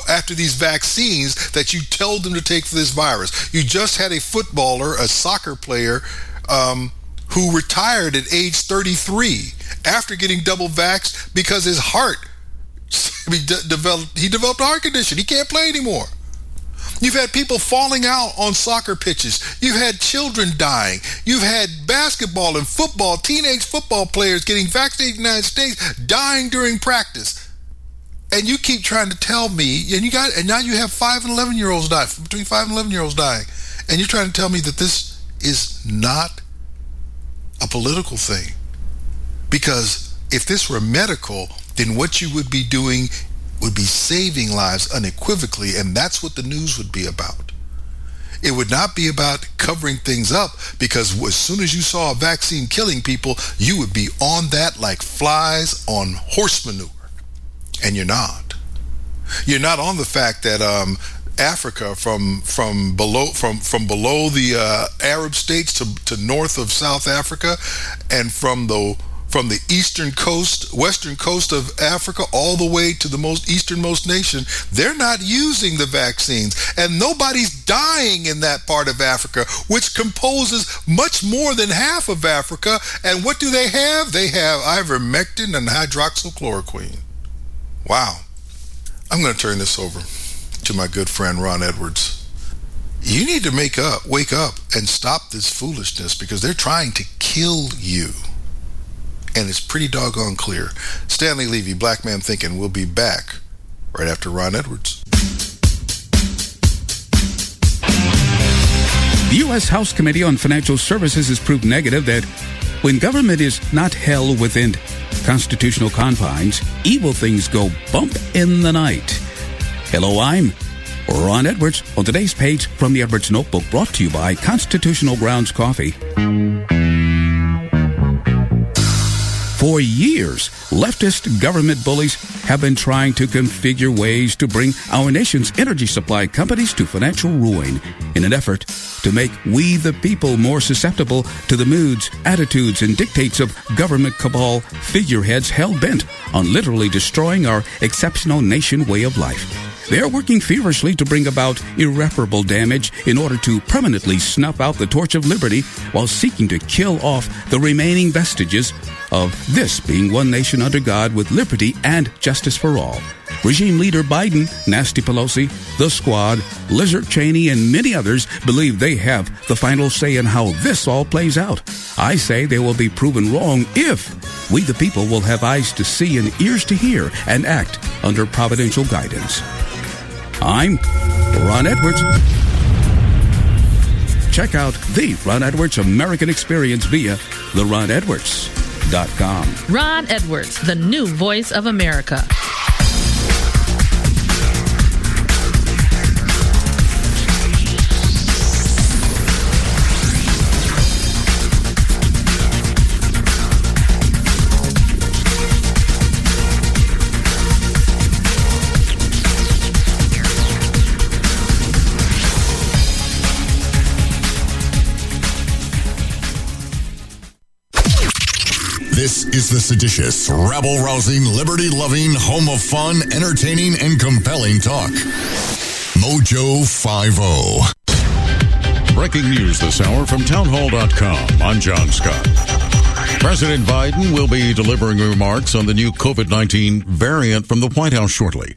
after these vaccines that you told them to take for this virus. You just had a footballer, a soccer player. Um, who retired at age 33 after getting double vaxxed because his heart he de- developed he developed heart condition. He can't play anymore. You've had people falling out on soccer pitches. You've had children dying. You've had basketball and football, teenage football players getting vaccinated in the United States dying during practice. And you keep trying to tell me, and you got, and now you have five and eleven year olds dying, between five and eleven year olds dying, and you're trying to tell me that this is not a political thing. Because if this were medical, then what you would be doing would be saving lives unequivocally, and that's what the news would be about. It would not be about covering things up because as soon as you saw a vaccine killing people, you would be on that like flies on horse manure. And you're not. You're not on the fact that um, Africa from from below from from below the uh, Arab states to to north of South Africa, and from the from the eastern coast, western coast of Africa, all the way to the most easternmost nation, they're not using the vaccines. And nobody's dying in that part of Africa, which composes much more than half of Africa. And what do they have? They have ivermectin and hydroxychloroquine. Wow. I'm going to turn this over to my good friend Ron Edwards. You need to make up, wake up, and stop this foolishness because they're trying to kill you. And it's pretty doggone clear. Stanley Levy, Black Man Thinking, will be back right after Ron Edwards. The U.S. House Committee on Financial Services has proved negative that when government is not held within constitutional confines, evil things go bump in the night. Hello, I'm Ron Edwards on today's page from the Edwards Notebook brought to you by Constitutional Grounds Coffee. For years, leftist government bullies have been trying to configure ways to bring our nation's energy supply companies to financial ruin in an effort to make we the people more susceptible to the moods, attitudes, and dictates of government cabal figureheads hell bent on literally destroying our exceptional nation way of life. They are working feverishly to bring about irreparable damage in order to permanently snuff out the torch of liberty while seeking to kill off the remaining vestiges of this being one nation under God with liberty and justice for all. Regime leader Biden, Nasty Pelosi, the Squad, Lizard Cheney, and many others believe they have the final say in how this all plays out. I say they will be proven wrong if we the people will have eyes to see and ears to hear and act under providential guidance. I'm Ron Edwards. Check out the Ron Edwards American Experience via The Ron Edwards, the new voice of America. This is the seditious, rabble rousing, liberty loving, home of fun, entertaining, and compelling talk. Mojo 50. Breaking news this hour from townhall.com. I'm John Scott. President Biden will be delivering remarks on the new COVID 19 variant from the White House shortly.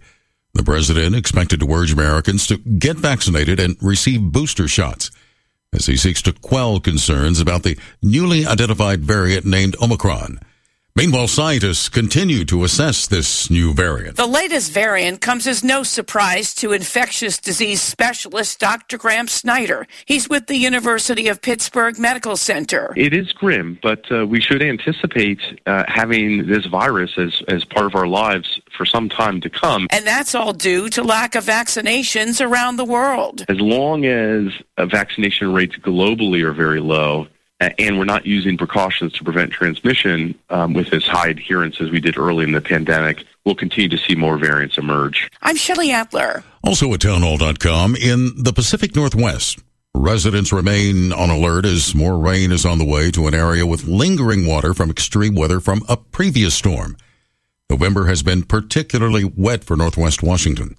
The president expected to urge Americans to get vaccinated and receive booster shots as he seeks to quell concerns about the newly identified variant named Omicron. Meanwhile, scientists continue to assess this new variant. The latest variant comes as no surprise to infectious disease specialist Dr. Graham Snyder. He's with the University of Pittsburgh Medical Center. It is grim, but uh, we should anticipate uh, having this virus as, as part of our lives for some time to come. And that's all due to lack of vaccinations around the world. As long as uh, vaccination rates globally are very low, and we're not using precautions to prevent transmission um, with as high adherence as we did early in the pandemic, we'll continue to see more variants emerge. I'm Shelley Adler. Also at townhall.com, in the Pacific Northwest, residents remain on alert as more rain is on the way to an area with lingering water from extreme weather from a previous storm. November has been particularly wet for Northwest Washington.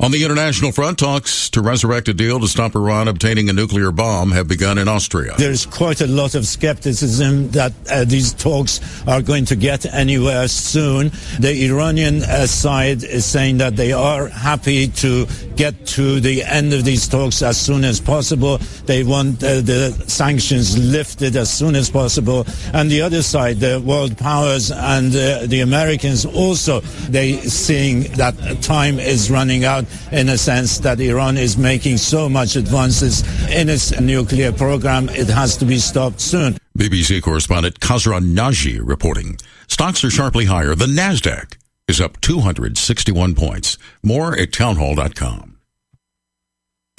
On the international front, talks to resurrect a deal to stop Iran obtaining a nuclear bomb have begun in Austria. There's quite a lot of skepticism that uh, these talks are going to get anywhere soon. The Iranian uh, side is saying that they are happy to get to the end of these talks as soon as possible. They want uh, the sanctions lifted as soon as possible. And the other side, the world powers and uh, the Americans also, they seeing that time is running out in a sense that Iran is making so much advances in its nuclear program. It has to be stopped soon. BBC correspondent Kasra Naji reporting. Stocks are sharply higher. The NASDAQ is up 261 points. More at townhall.com.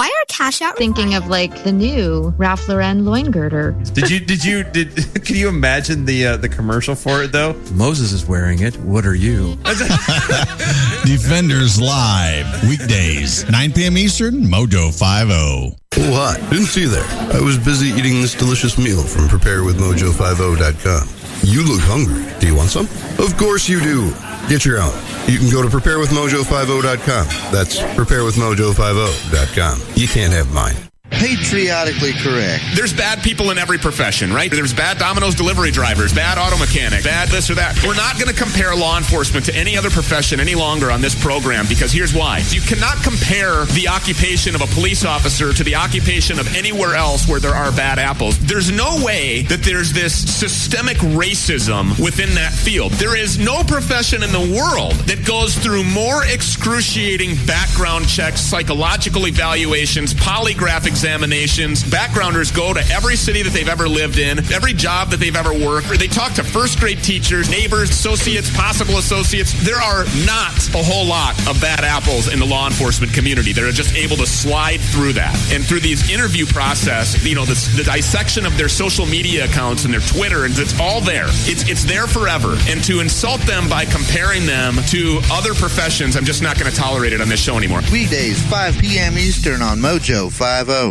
Why are cash out thinking of like the new Ralph Lauren loin girder? Did you did you did can you imagine the uh, the commercial for it though? Moses is wearing it. What are you? Defenders Live weekdays 9 p.m. Eastern Mojo 50. Oh, hi. Didn't see you there. I was busy eating this delicious meal from preparewithmojo50.com. You look hungry. Do you want some? Of course you do. Get your own. You can go to preparewithmojo50.com. That's preparewithmojo50.com. You can't have mine. Patriotically correct. There's bad people in every profession, right? There's bad Domino's delivery drivers, bad auto mechanic, bad this or that. We're not going to compare law enforcement to any other profession any longer on this program because here's why. You cannot compare the occupation of a police officer to the occupation of anywhere else where there are bad apples. There's no way that there's this systemic racism within that field. There is no profession in the world that goes through more excruciating background checks, psychological evaluations, polygraph examinations. Backgrounders go to every city that they've ever lived in, every job that they've ever worked. They talk to first grade teachers, neighbors, associates, possible associates. There are not a whole lot of bad apples in the law enforcement community. They're just able to slide through that. And through these interview process, you know, the dissection of their social media accounts and their Twitter, and it's all there. It's, it's there forever. And to insult them by comparing them to other professions, I'm just not going to tolerate it on this show anymore. Weekdays, 5 p.m. Eastern on Mojo 50.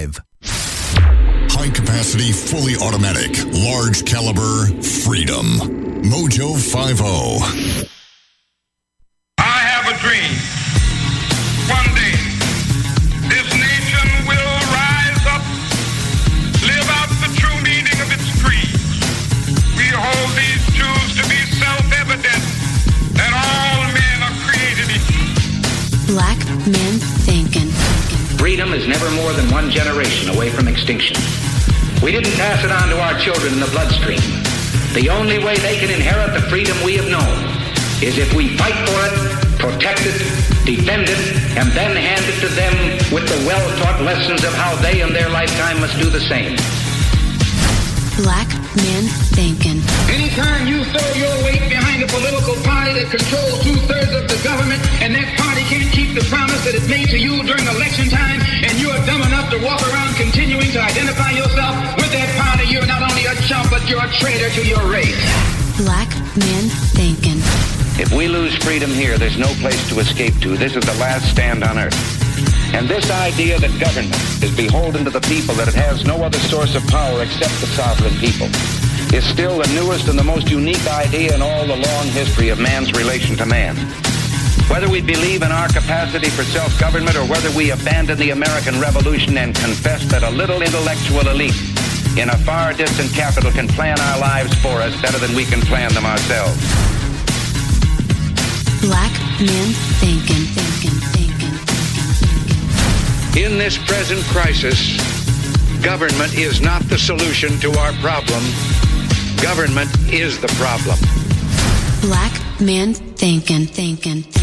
High capacity, fully automatic, large caliber, freedom. Mojo 50. I have a dream. One day, this nation will rise up, live out the true meaning of its creed. We hold these truths to be self-evident that all men are created equal. Black men thinking. Freedom is never more than one generation away from extinction. We didn't pass it on to our children in the bloodstream. The only way they can inherit the freedom we have known is if we fight for it, protect it, defend it, and then hand it to them with the well-taught lessons of how they in their lifetime must do the same. Black men thinking. Anytime you throw your weight behind a political party that controls two-thirds of the government and that party can't keep the promise that it made to you during election time and you are dumb enough to walk around continuing to identify yourself with that party, you're not only a chump, but you're a traitor to your race. Black men thinking. If we lose freedom here, there's no place to escape to. This is the last stand on earth. And this idea that government is beholden to the people, that it has no other source of power except the sovereign people, is still the newest and the most unique idea in all the long history of man's relation to man. Whether we believe in our capacity for self-government or whether we abandon the American Revolution and confess that a little intellectual elite in a far distant capital can plan our lives for us better than we can plan them ourselves. Black men thinking, thinking, thinking. Thinking. In this present crisis, government is not the solution to our problem. Government is the problem. Black man thinking, thinking, thinking.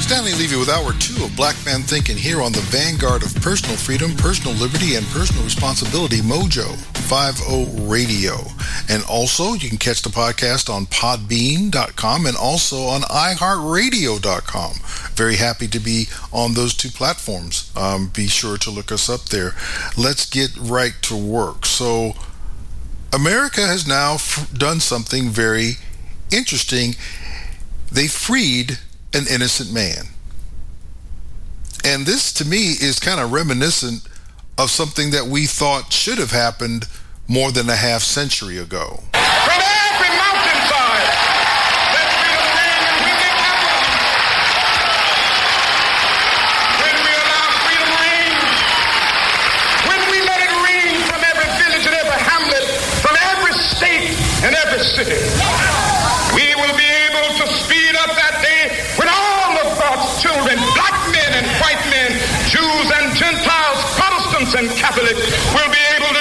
Stanley Levy with Hour 2 of Black Man Thinking here on the vanguard of personal freedom, personal liberty, and personal responsibility, Mojo 50 Radio. And also, you can catch the podcast on podbean.com and also on iHeartRadio.com. Very happy to be on those two platforms. Um, be sure to look us up there. Let's get right to work. So, America has now f- done something very interesting. They freed an innocent man. And this to me is kind of reminiscent of something that we thought should have happened more than a half century ago.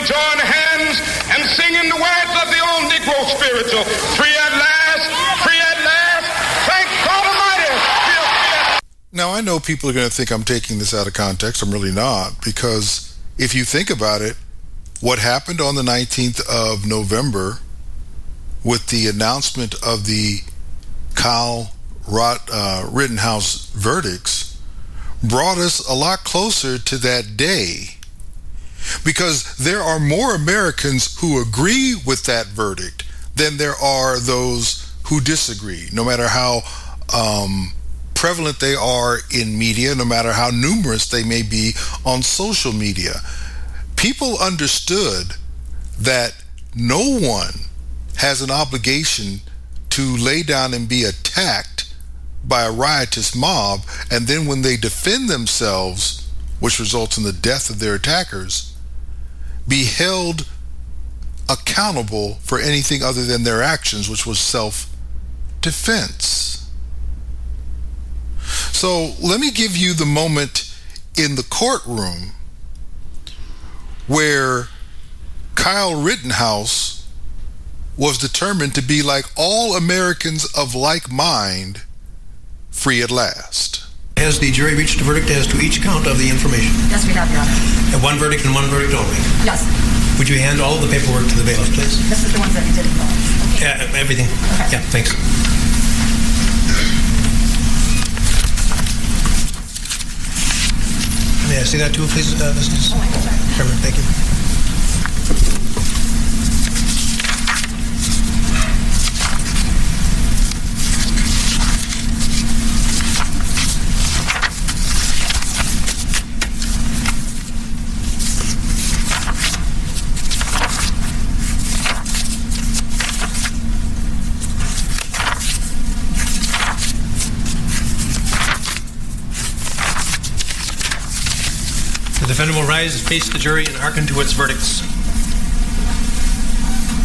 Join hands and sing in the words of the old Negro spiritual, free at last, free at last, thank God Almighty. Now, I know people are going to think I'm taking this out of context. I'm really not, because if you think about it, what happened on the 19th of November with the announcement of the Kyle Rott, uh, Rittenhouse verdicts brought us a lot closer to that day because there are more Americans who agree with that verdict than there are those who disagree, no matter how um, prevalent they are in media, no matter how numerous they may be on social media. People understood that no one has an obligation to lay down and be attacked by a riotous mob, and then when they defend themselves, which results in the death of their attackers, be held accountable for anything other than their actions, which was self defense. So let me give you the moment in the courtroom where Kyle Rittenhouse was determined to be like all Americans of like mind, free at last. Has the jury reached a verdict as to each count of the information? Yes, we have, Your Honor. And one verdict and one verdict only? Yes. Would you hand all of the paperwork to the bailiff, please? This is the ones that we did involve. Yeah, everything. Okay. Yeah, thanks. May I see that too, please, uh, Mrs. Chairman? Thank you. Defendant will rise, face the jury, and hearken to its verdicts.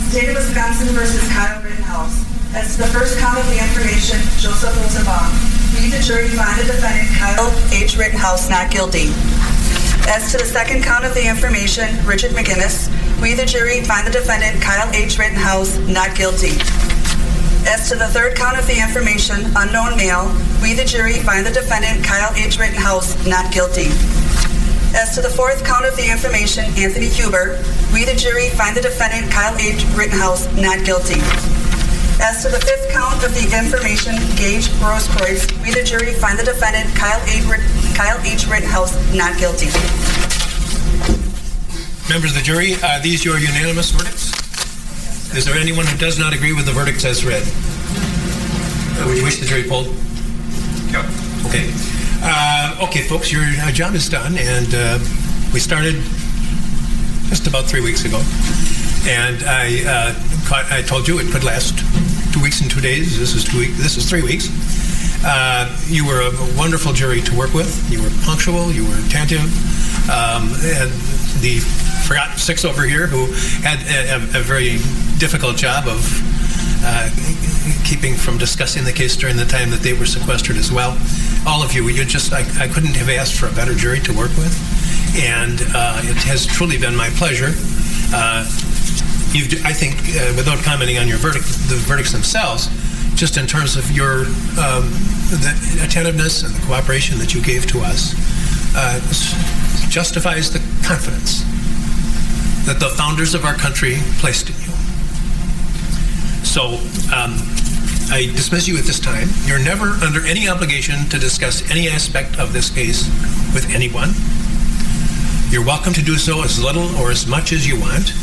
State of Wisconsin versus Kyle Rittenhouse. As to the first count of the information, Joseph Rosenbaum. We, the jury, find the defendant Kyle H. Rittenhouse not guilty. As to the second count of the information, Richard McGinniss. We, the jury, find the defendant Kyle H. Rittenhouse not guilty. As to the third count of the information, unknown male, we, the jury, find the defendant Kyle H. Rittenhouse not guilty. As to the fourth count of the information, Anthony Huber, we, the jury, find the defendant Kyle H. Rittenhouse not guilty. As to the fifth count of the information, Gaige Grosskreutz, we, the jury, find the defendant Kyle H. Kyle H. Rittenhouse not guilty. Members of the jury, are these your unanimous verdicts? Is there anyone who does not agree with the verdicts as read? Would you wish the jury polled? Uh, okay, folks, your uh, job is done, and uh, we started just about three weeks ago. And I, uh, caught, I told you it could last two weeks and two days. This is two weeks. This is three weeks. Uh, you were a wonderful jury to work with. You were punctual. You were attentive. Um, and the forgotten six over here who had a, a, a very difficult job of uh, keeping from discussing the case during the time that they were sequestered as well. All of you, you just I, I couldn't have asked for a better jury to work with, and uh, it has truly been my pleasure. Uh, you've, I think, uh, without commenting on your verdict, the verdicts themselves, just in terms of your um, the attentiveness and the cooperation that you gave to us, uh, justifies the confidence that the founders of our country placed in you. So um, I dismiss you at this time. You're never under any obligation to discuss any aspect of this case with anyone. You're welcome to do so as little or as much as you want.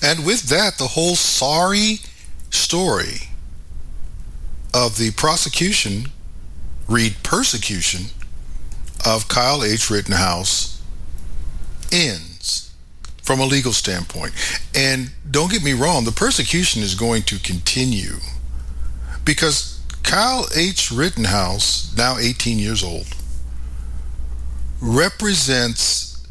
And with that, the whole sorry story of the prosecution, read persecution, of Kyle H. Rittenhouse ends from a legal standpoint. And don't get me wrong, the persecution is going to continue because Kyle H. Rittenhouse, now 18 years old, represents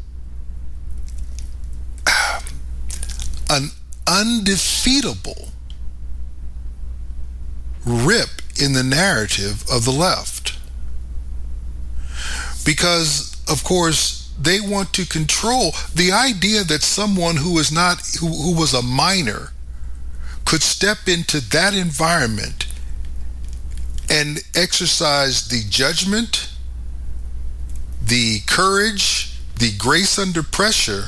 an undefeatable rip in the narrative of the left. Because, of course, they want to control the idea that someone who is not, who, who was a minor, could step into that environment and exercise the judgment, the courage, the grace under pressure,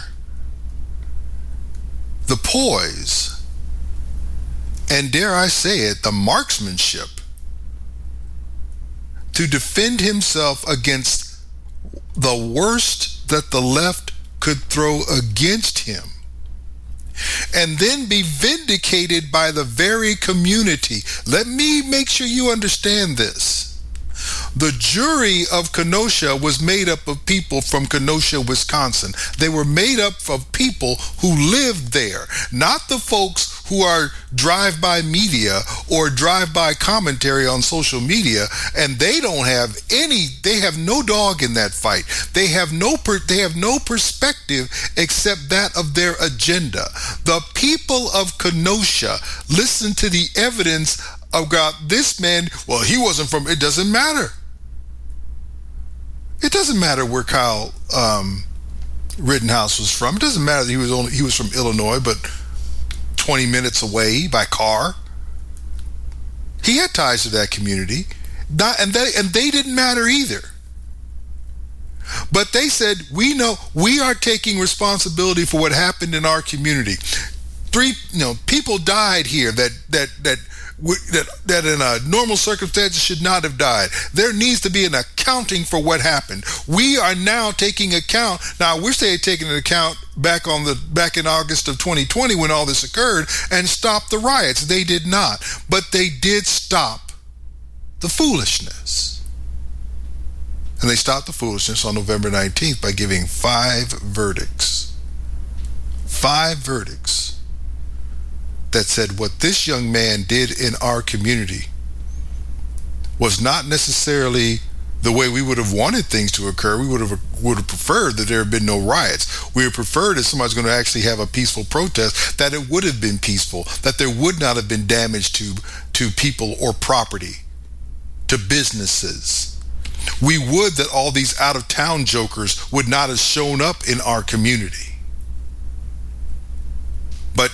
the poise, and dare I say it, the marksmanship to defend himself against the worst that the left could throw against him and then be vindicated by the very community. Let me make sure you understand this. The jury of Kenosha was made up of people from Kenosha, Wisconsin. They were made up of people who lived there, not the folks who are drive-by media or drive-by commentary on social media and they don't have any they have no dog in that fight. They have no per, they have no perspective except that of their agenda. The people of kenosha listen to the evidence about this man. Well he wasn't from it doesn't matter. It doesn't matter where kyle um, rittenhouse was from. It doesn't matter that he was only he was from illinois but 20 minutes away by car. He had ties to that community. Not, and, they, and they didn't matter either. But they said, we know we are taking responsibility for what happened in our community. Three, you know, people died here that that that that that in a normal circumstances should not have died. There needs to be an accounting for what happened. We are now taking account. Now I wish they had taken an account back on the back in August of 2020 when all this occurred and stopped the riots. They did not, but they did stop the foolishness. And they stopped the foolishness on November 19th by giving five verdicts. Five verdicts that said what this young man did in our community was not necessarily the way we would have wanted things to occur. We would have would have preferred that there had been no riots. We would have preferred if somebody's going to actually have a peaceful protest that it would have been peaceful, that there would not have been damage to to people or property, to businesses. We would that all these out of town jokers would not have shown up in our community. But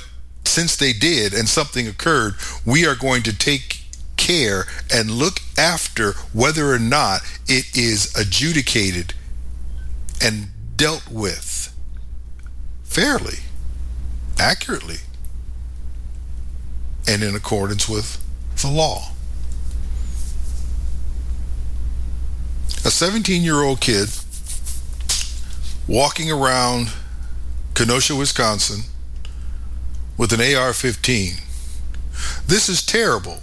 since they did and something occurred, we are going to take care and look after whether or not it is adjudicated and dealt with fairly, accurately, and in accordance with the law. A 17 year old kid walking around Kenosha, Wisconsin with an AR 15. This is terrible.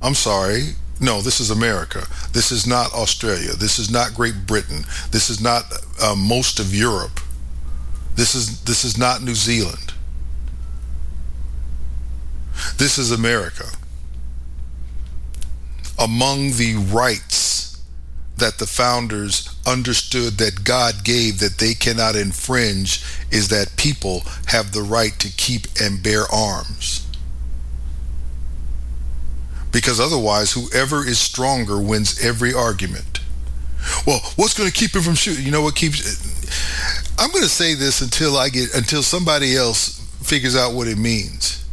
I'm sorry. No, this is America. This is not Australia. This is not Great Britain. This is not uh, most of Europe. This is this is not New Zealand. This is America. Among the rights that the founders understood that God gave that they cannot infringe is that people have the right to keep and bear arms. Because otherwise, whoever is stronger wins every argument. Well, what's going to keep him from shooting? You know what keeps. I'm going to say this until I get until somebody else figures out what it means.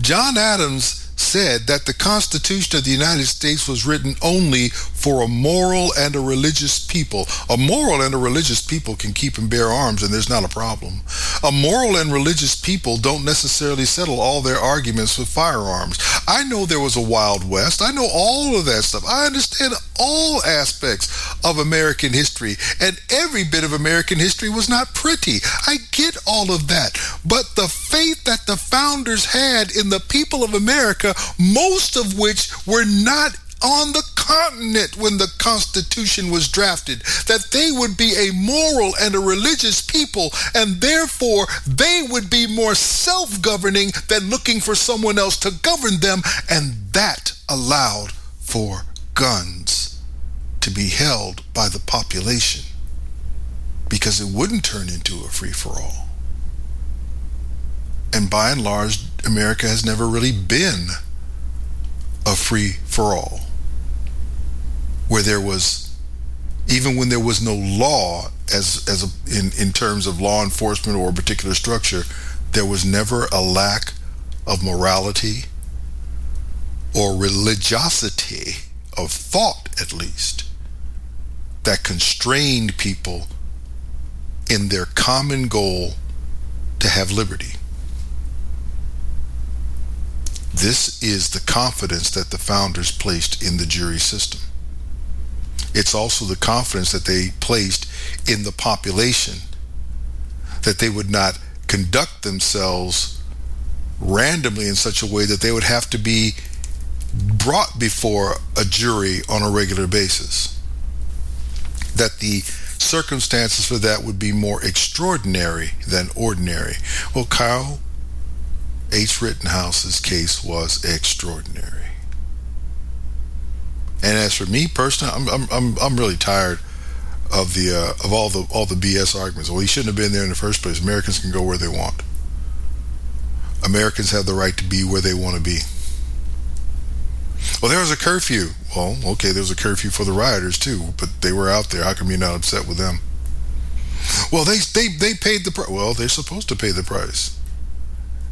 John Adams said that the Constitution of the United States was written only for a moral and a religious people. A moral and a religious people can keep and bear arms, and there's not a problem. A moral and religious people don't necessarily settle all their arguments with firearms. I know there was a Wild West. I know all of that stuff. I understand all aspects of American history, and every bit of American history was not pretty. I get all of that. But the faith that the founders had in the people of America, most of which were not on the continent when the Constitution was drafted, that they would be a moral and a religious people, and therefore they would be more self governing than looking for someone else to govern them, and that allowed for guns to be held by the population because it wouldn't turn into a free for all. And by and large, America has never really been a free for all where there was even when there was no law as as a, in in terms of law enforcement or a particular structure there was never a lack of morality or religiosity of thought at least that constrained people in their common goal to have liberty this is the confidence that the founders placed in the jury system It's also the confidence that they placed in the population that they would not conduct themselves randomly in such a way that they would have to be brought before a jury on a regular basis. That the circumstances for that would be more extraordinary than ordinary. Well, Kyle H. Rittenhouse's case was extraordinary. And as for me personally, I'm I'm I'm, really tired of the uh, of all the all the BS arguments. Well, he shouldn't have been there in the first place. Americans can go where they want. Americans have the right to be where they want to be. Well, there was a curfew. Well, okay, there was a curfew for the rioters too, but they were out there. How come you're not upset with them? Well, they they they paid the price. Well, they're supposed to pay the price.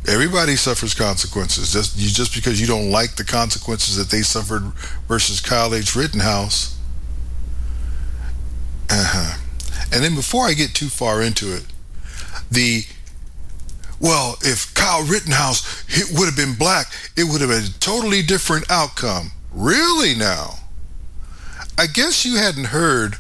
Everybody suffers consequences. Just you, just because you don't like the consequences that they suffered versus Kyle H. Rittenhouse. Uh-huh. And then before I get too far into it, the well, if Kyle Rittenhouse it would have been black, it would have been a totally different outcome. Really now? I guess you hadn't heard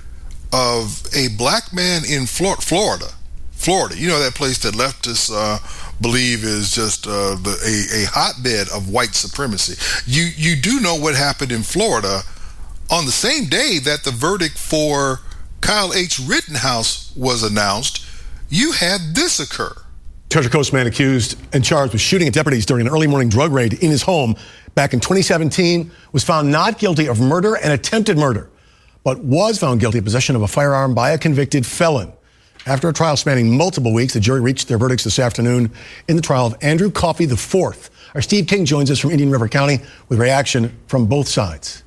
of a black man in Florida. Florida, you know that place that leftists uh, believe is just uh, the, a, a hotbed of white supremacy. You you do know what happened in Florida on the same day that the verdict for Kyle H. Rittenhouse was announced. You had this occur. Treasure Coast man accused and charged with shooting at deputies during an early morning drug raid in his home back in 2017 was found not guilty of murder and attempted murder, but was found guilty of possession of a firearm by a convicted felon. After a trial spanning multiple weeks, the jury reached their verdicts this afternoon in the trial of Andrew Coffey IV. Our Steve King joins us from Indian River County with reaction from both sides.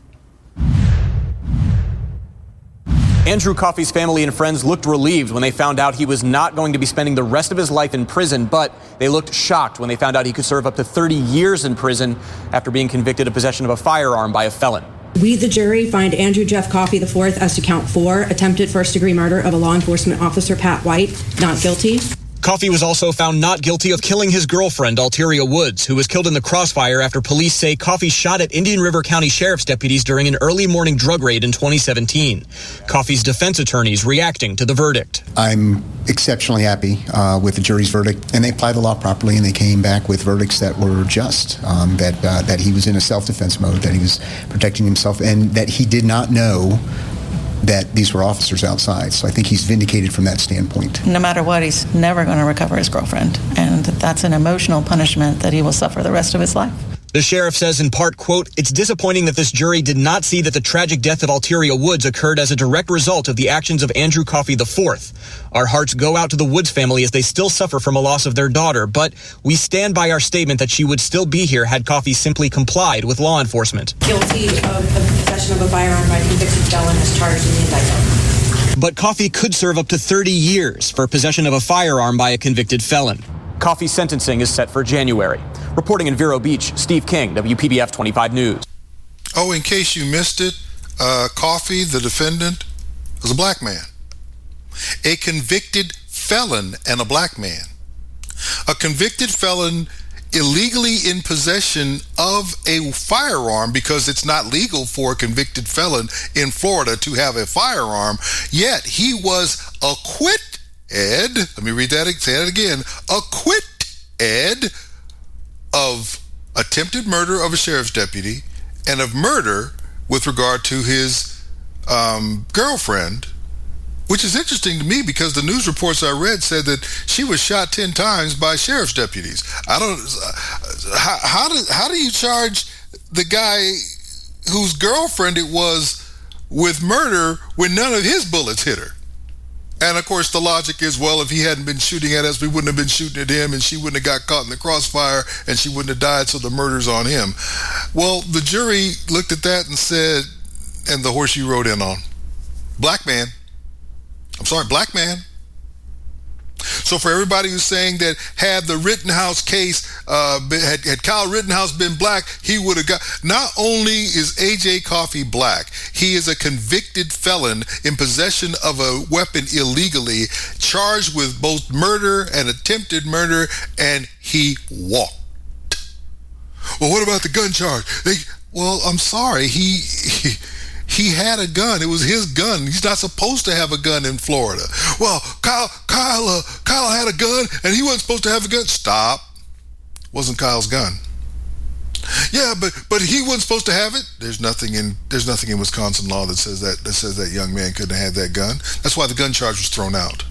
Andrew Coffey's family and friends looked relieved when they found out he was not going to be spending the rest of his life in prison, but they looked shocked when they found out he could serve up to 30 years in prison after being convicted of possession of a firearm by a felon. We, the jury, find Andrew Jeff Coffey IV as to count four attempted first degree murder of a law enforcement officer, Pat White, not guilty. Coffey was also found not guilty of killing his girlfriend, Alteria Woods, who was killed in the crossfire after police say Coffey shot at Indian River County Sheriff's deputies during an early morning drug raid in 2017. Coffey's defense attorneys reacting to the verdict. I'm exceptionally happy uh, with the jury's verdict, and they applied the law properly, and they came back with verdicts that were just. Um, that uh, that he was in a self-defense mode, that he was protecting himself, and that he did not know that these were officers outside. So I think he's vindicated from that standpoint. No matter what, he's never going to recover his girlfriend. And that's an emotional punishment that he will suffer the rest of his life. The sheriff says in part, quote, it's disappointing that this jury did not see that the tragic death of Alteria Woods occurred as a direct result of the actions of Andrew Coffey IV. Our hearts go out to the Woods family as they still suffer from a loss of their daughter, but we stand by our statement that she would still be here had Coffey simply complied with law enforcement. Guilty of, of possession of a firearm by a convicted felon as charged in the indictment. But Coffey could serve up to 30 years for possession of a firearm by a convicted felon. Coffey's sentencing is set for January. Reporting in Vero Beach, Steve King, WPBF 25 News. Oh, in case you missed it, uh, Coffey, the defendant, was a black man. A convicted felon and a black man. A convicted felon illegally in possession of a firearm because it's not legal for a convicted felon in Florida to have a firearm, yet he was acquitted. Ed, let me read that, say that again. Of attempted murder of a sheriff's deputy and of murder with regard to his um, girlfriend, which is interesting to me because the news reports I read said that she was shot ten times by sheriff's deputies. I don't. How, how do how do you charge the guy whose girlfriend it was with murder when none of his bullets hit her? And of course, the logic is, well, if he hadn't been shooting at us, we wouldn't have been shooting at him, and she wouldn't have got caught in the crossfire, and she wouldn't have died, so the murder's on him. Well, the jury looked at that and said, and the horse you rode in on, black man. I'm sorry, black man. So for everybody who's saying that had the Rittenhouse case, uh, had, had Kyle Rittenhouse been black, he would have got. Not only is AJ Coffey black, he is a convicted felon in possession of a weapon illegally, charged with both murder and attempted murder, and he walked. Well, what about the gun charge? They, well, I'm sorry, he, he he had a gun. It was his gun. He's not supposed to have a gun in Florida. Well, Kyle, Kyle, uh, Kyle had a gun, and he wasn't supposed to have a gun. Stop. Wasn't Kyle's gun. Yeah, but but he wasn't supposed to have it. There's nothing in there's nothing in Wisconsin law that says that that says that young man couldn't have that gun. That's why the gun charge was thrown out.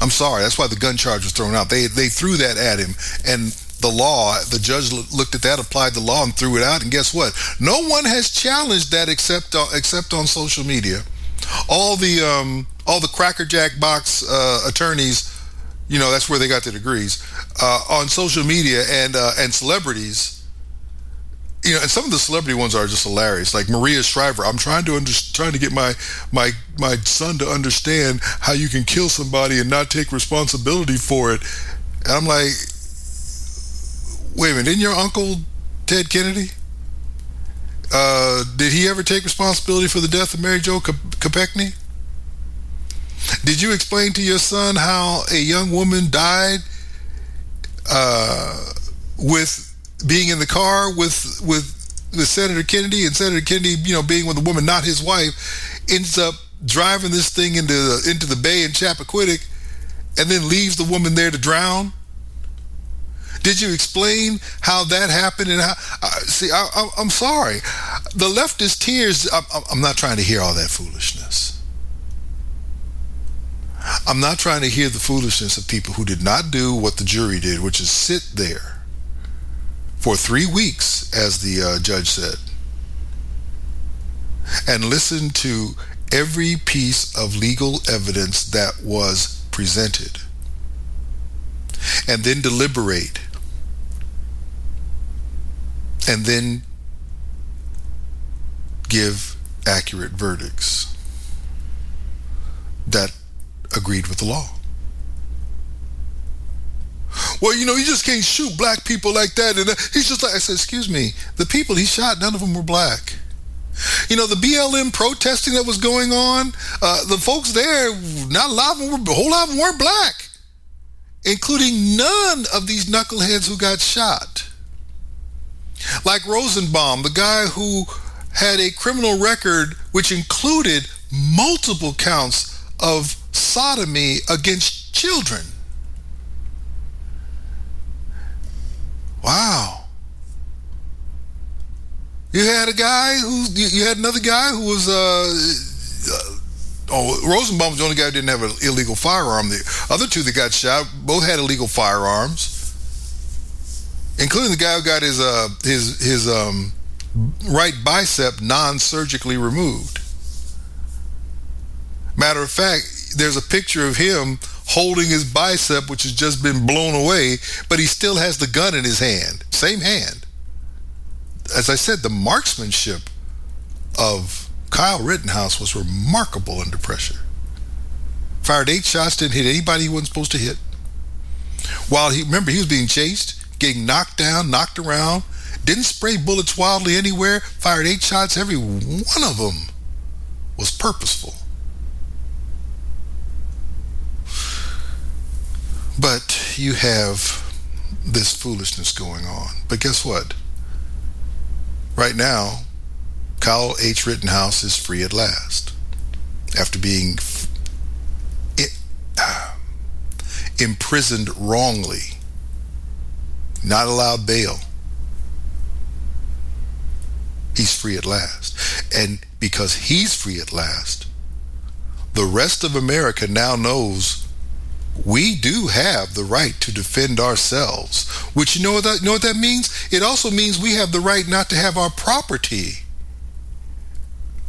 I'm sorry. That's why the gun charge was thrown out. They they threw that at him, and the law, the judge looked at that, applied the law, and threw it out. And guess what? No one has challenged that except uh, except on social media. All the um, all the crackerjack box uh, attorneys, you know, that's where they got their degrees uh, on social media and uh, and celebrities. You know, and some of the celebrity ones are just hilarious. Like Maria Shriver, I'm trying to under, trying to get my my my son to understand how you can kill somebody and not take responsibility for it. And I'm like, wait a minute, didn't your uncle Ted Kennedy? Uh, did he ever take responsibility for the death of Mary Jo Kopechne? Did you explain to your son how a young woman died uh, with being in the car with with with Senator Kennedy and Senator Kennedy, you know, being with a woman not his wife, ends up driving this thing into the, into the bay in Chappaquiddick, and then leaves the woman there to drown? Did you explain how that happened and how? Uh, see, I, am sorry. The leftist tears. I'm, I'm not trying to hear all that foolishness. I'm not trying to hear the foolishness of people who did not do what the jury did, which is sit there for three weeks, as the uh, judge said, and listen to every piece of legal evidence that was presented, and then deliberate and then give accurate verdicts that agreed with the law. Well, you know, you just can't shoot black people like that. And uh, he's just like, I said, excuse me, the people he shot, none of them were black. You know, the BLM protesting that was going on, uh, the folks there, not a lot of them were, a whole lot of them weren't black, including none of these knuckleheads who got shot. Like Rosenbaum, the guy who had a criminal record which included multiple counts of sodomy against children. Wow. You had a guy who, you had another guy who was, uh, uh, oh, Rosenbaum was the only guy who didn't have an illegal firearm. The other two that got shot both had illegal firearms including the guy who got his uh, his his um, right bicep non-surgically removed. Matter of fact, there's a picture of him holding his bicep, which has just been blown away, but he still has the gun in his hand, same hand. As I said, the marksmanship of Kyle Rittenhouse was remarkable under pressure. Fired eight shots, didn't hit anybody he wasn't supposed to hit. While he remember he was being chased, getting knocked down, knocked around, didn't spray bullets wildly anywhere, fired eight shots. Every one of them was purposeful. But you have this foolishness going on. But guess what? Right now, Kyle H. Rittenhouse is free at last after being ah, imprisoned wrongly not allowed bail. He's free at last. And because he's free at last, the rest of America now knows we do have the right to defend ourselves. Which you know what that, you know what that means? It also means we have the right not to have our property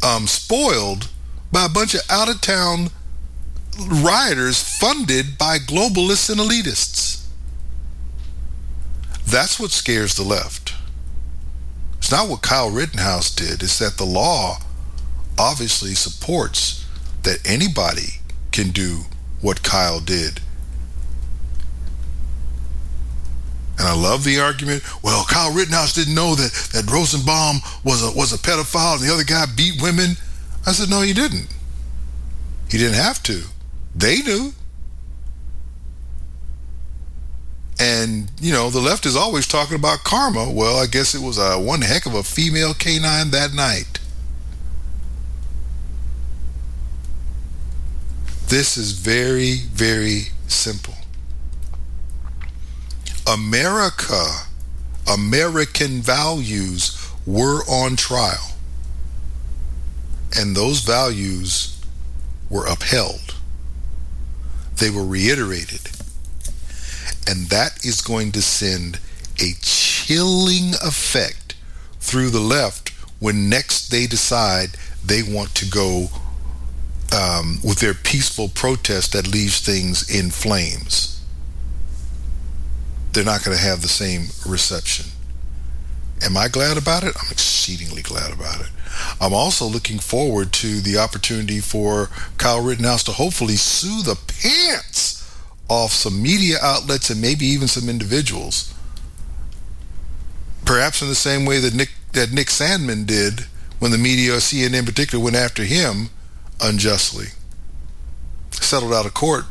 um, spoiled by a bunch of out of town rioters funded by globalists and elitists. That's what scares the left. It's not what Kyle Rittenhouse did, it's that the law obviously supports that anybody can do what Kyle did. And I love the argument. Well, Kyle Rittenhouse didn't know that, that Rosenbaum was a was a pedophile and the other guy beat women. I said, no, he didn't. He didn't have to. They knew. And, you know, the left is always talking about karma. Well, I guess it was a one heck of a female canine that night. This is very, very simple. America, American values were on trial. And those values were upheld. They were reiterated. And that is going to send a chilling effect through the left when next they decide they want to go um, with their peaceful protest that leaves things in flames. They're not going to have the same reception. Am I glad about it? I'm exceedingly glad about it. I'm also looking forward to the opportunity for Kyle Rittenhouse to hopefully sue the pants off some media outlets and maybe even some individuals. Perhaps in the same way that Nick that Nick Sandmann did when the media, CNN in particular, went after him unjustly. Settled out of court,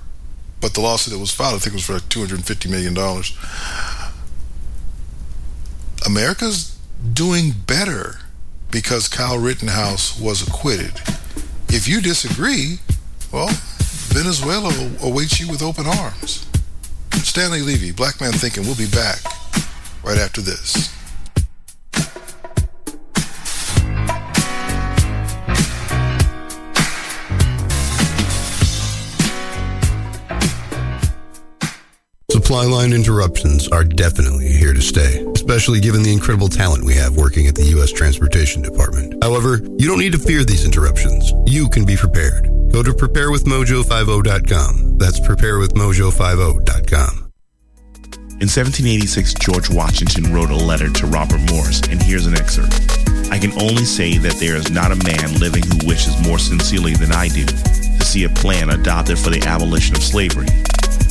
but the lawsuit that was filed, I think, was for like $250 million. America's doing better because Kyle Rittenhouse was acquitted. If you disagree, well, Venezuela awaits you with open arms. Stanley Levy, Black Man Thinking, we'll be back right after this. Supply line interruptions are definitely here to stay, especially given the incredible talent we have working at the U.S. Transportation Department. However, you don't need to fear these interruptions. You can be prepared. Go to preparewithmojo50.com. That's preparewithmojo50.com. In 1786, George Washington wrote a letter to Robert Morris, and here's an excerpt. I can only say that there is not a man living who wishes more sincerely than I do to see a plan adopted for the abolition of slavery.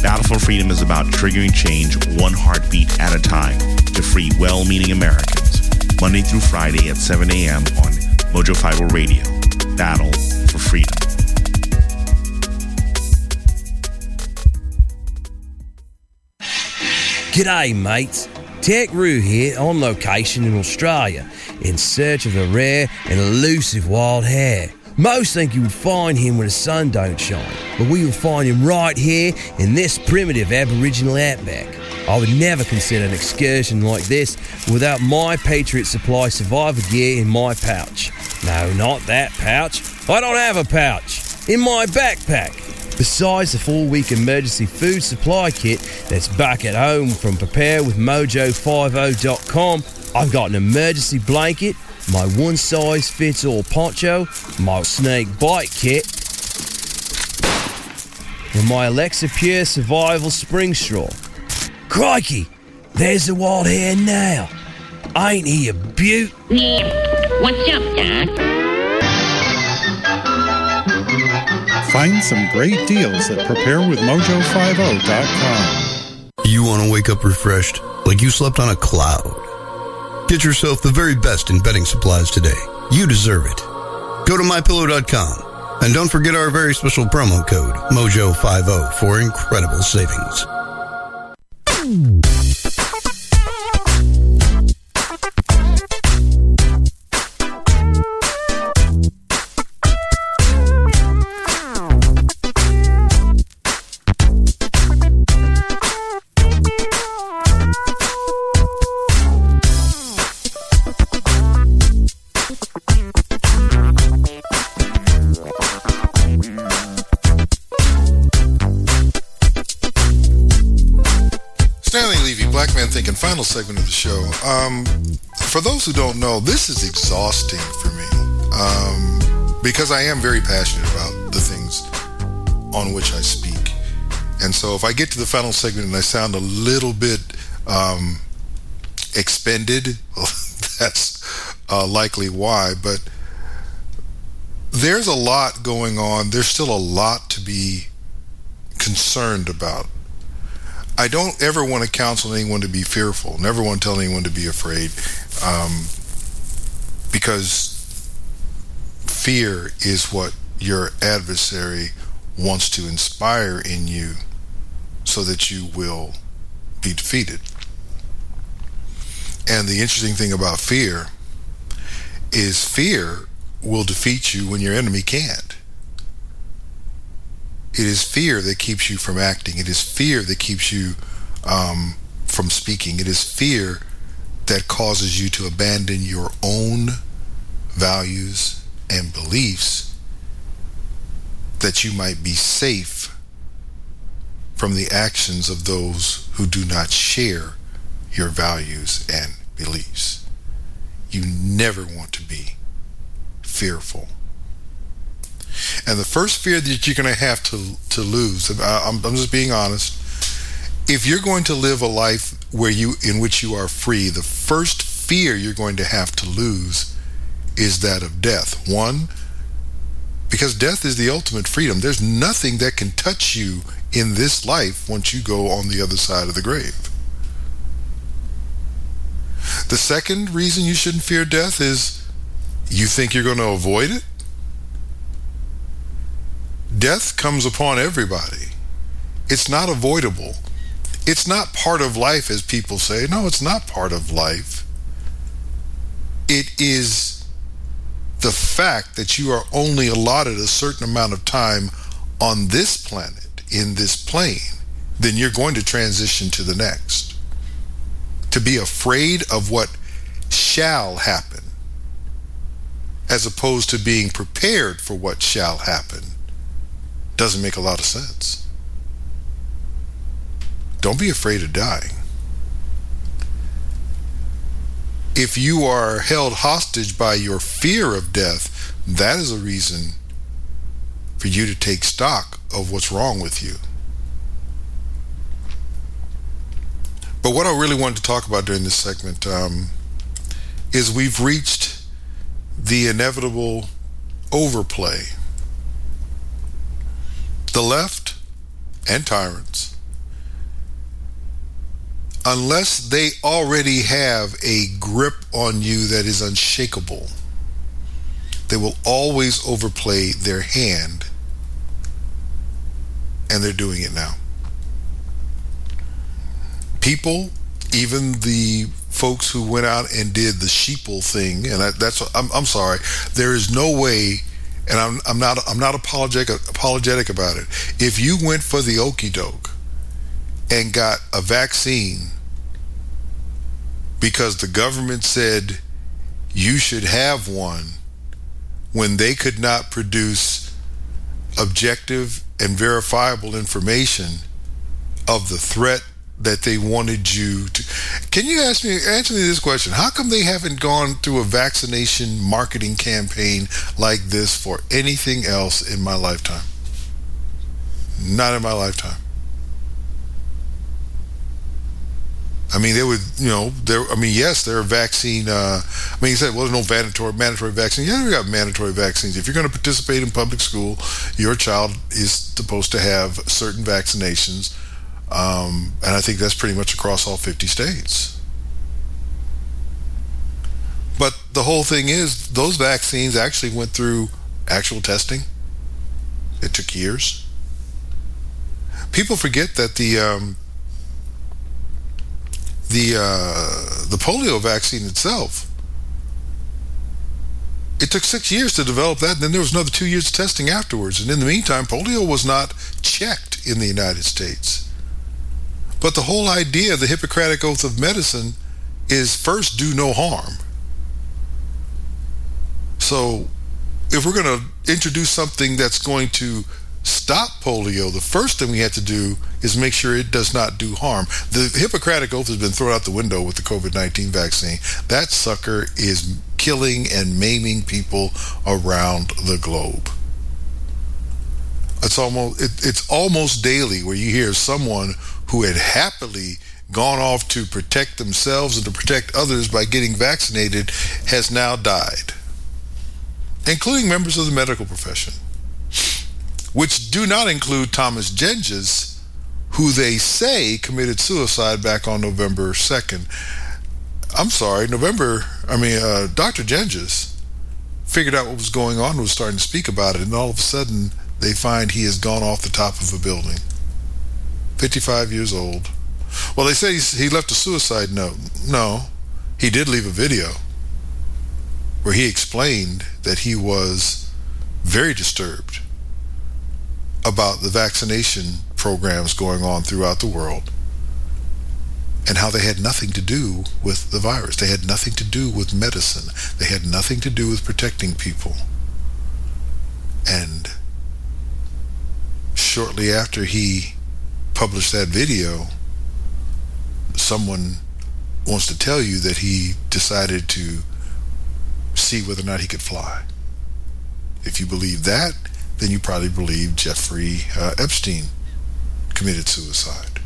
Battle for Freedom is about triggering change one heartbeat at a time to free well meaning Americans. Monday through Friday at 7 a.m. on Mojo 50 Radio. Battle for Freedom. G'day, mates. Tech Roo here on location in Australia in search of a rare and elusive wild hare. Most think you would find him when the sun don't shine, but we will find him right here in this primitive Aboriginal outback. I would never consider an excursion like this without my Patriot Supply survivor gear in my pouch. No, not that pouch. I don't have a pouch. In my backpack. Besides the four week emergency food supply kit that's back at home from preparewithmojo50.com, I've got an emergency blanket, my one size fits all poncho, my snake bite kit, and my Alexa Pure survival spring straw. Crikey, there's the wild hare now. Ain't he a beaut? What's up, Doc? Find some great deals at preparewithmojo50.com. You want to wake up refreshed, like you slept on a cloud. Get yourself the very best in bedding supplies today. You deserve it. Go to mypillow.com and don't forget our very special promo code MOJO50 for incredible savings. Segment of the show. Um, for those who don't know, this is exhausting for me um, because I am very passionate about the things on which I speak. And so if I get to the final segment and I sound a little bit um, expended, that's uh, likely why. But there's a lot going on. There's still a lot to be concerned about. I don't ever want to counsel anyone to be fearful. Never want to tell anyone to be afraid, um, because fear is what your adversary wants to inspire in you, so that you will be defeated. And the interesting thing about fear is fear will defeat you when your enemy can't. It is fear that keeps you from acting. It is fear that keeps you um, from speaking. It is fear that causes you to abandon your own values and beliefs that you might be safe from the actions of those who do not share your values and beliefs. You never want to be fearful. And the first fear that you're going to have to, to lose, I'm, I'm just being honest, if you're going to live a life where you in which you are free, the first fear you're going to have to lose is that of death. One, because death is the ultimate freedom. There's nothing that can touch you in this life once you go on the other side of the grave. The second reason you shouldn't fear death is you think you're going to avoid it. Death comes upon everybody. It's not avoidable. It's not part of life, as people say. No, it's not part of life. It is the fact that you are only allotted a certain amount of time on this planet, in this plane, then you're going to transition to the next. To be afraid of what shall happen, as opposed to being prepared for what shall happen, doesn't make a lot of sense. Don't be afraid of dying. If you are held hostage by your fear of death, that is a reason for you to take stock of what's wrong with you. But what I really wanted to talk about during this segment um, is we've reached the inevitable overplay. The left and tyrants unless they already have a grip on you that is unshakable, they will always overplay their hand. And they're doing it now. People, even the folks who went out and did the sheeple thing, and I, that's I'm, I'm sorry, there is no way, and I'm, I'm not I'm not apologetic apologetic about it. If you went for the okey doke and got a vaccine because the government said you should have one when they could not produce objective and verifiable information of the threat that they wanted you to. Can you ask me, answer me this question? How come they haven't gone through a vaccination marketing campaign like this for anything else in my lifetime? Not in my lifetime. I mean, they would, you know, there. I mean, yes, there are vaccine. Uh, I mean, you said, well, there's no mandatory mandatory vaccine. Yeah, we got mandatory vaccines. If you're going to participate in public school, your child is supposed to have certain vaccinations, um, and I think that's pretty much across all 50 states. But the whole thing is, those vaccines actually went through actual testing. It took years. People forget that the um, the uh, the polio vaccine itself. It took six years to develop that, and then there was another two years of testing afterwards. And in the meantime, polio was not checked in the United States. But the whole idea of the Hippocratic Oath of Medicine is first do no harm. So if we're going to introduce something that's going to stop polio, the first thing we have to do is make sure it does not do harm. The Hippocratic Oath has been thrown out the window with the COVID 19 vaccine. That sucker is killing and maiming people around the globe. It's almost it, it's almost daily where you hear someone who had happily gone off to protect themselves and to protect others by getting vaccinated has now died, including members of the medical profession which do not include Thomas Jendges, who they say committed suicide back on November 2nd. I'm sorry, November, I mean, uh, Dr. Jendges figured out what was going on, was starting to speak about it, and all of a sudden they find he has gone off the top of a building. 55 years old. Well, they say he left a suicide note. No, he did leave a video where he explained that he was very disturbed about the vaccination programs going on throughout the world and how they had nothing to do with the virus. They had nothing to do with medicine. They had nothing to do with protecting people. And shortly after he published that video, someone wants to tell you that he decided to see whether or not he could fly. If you believe that, then you probably believe Jeffrey uh, Epstein committed suicide.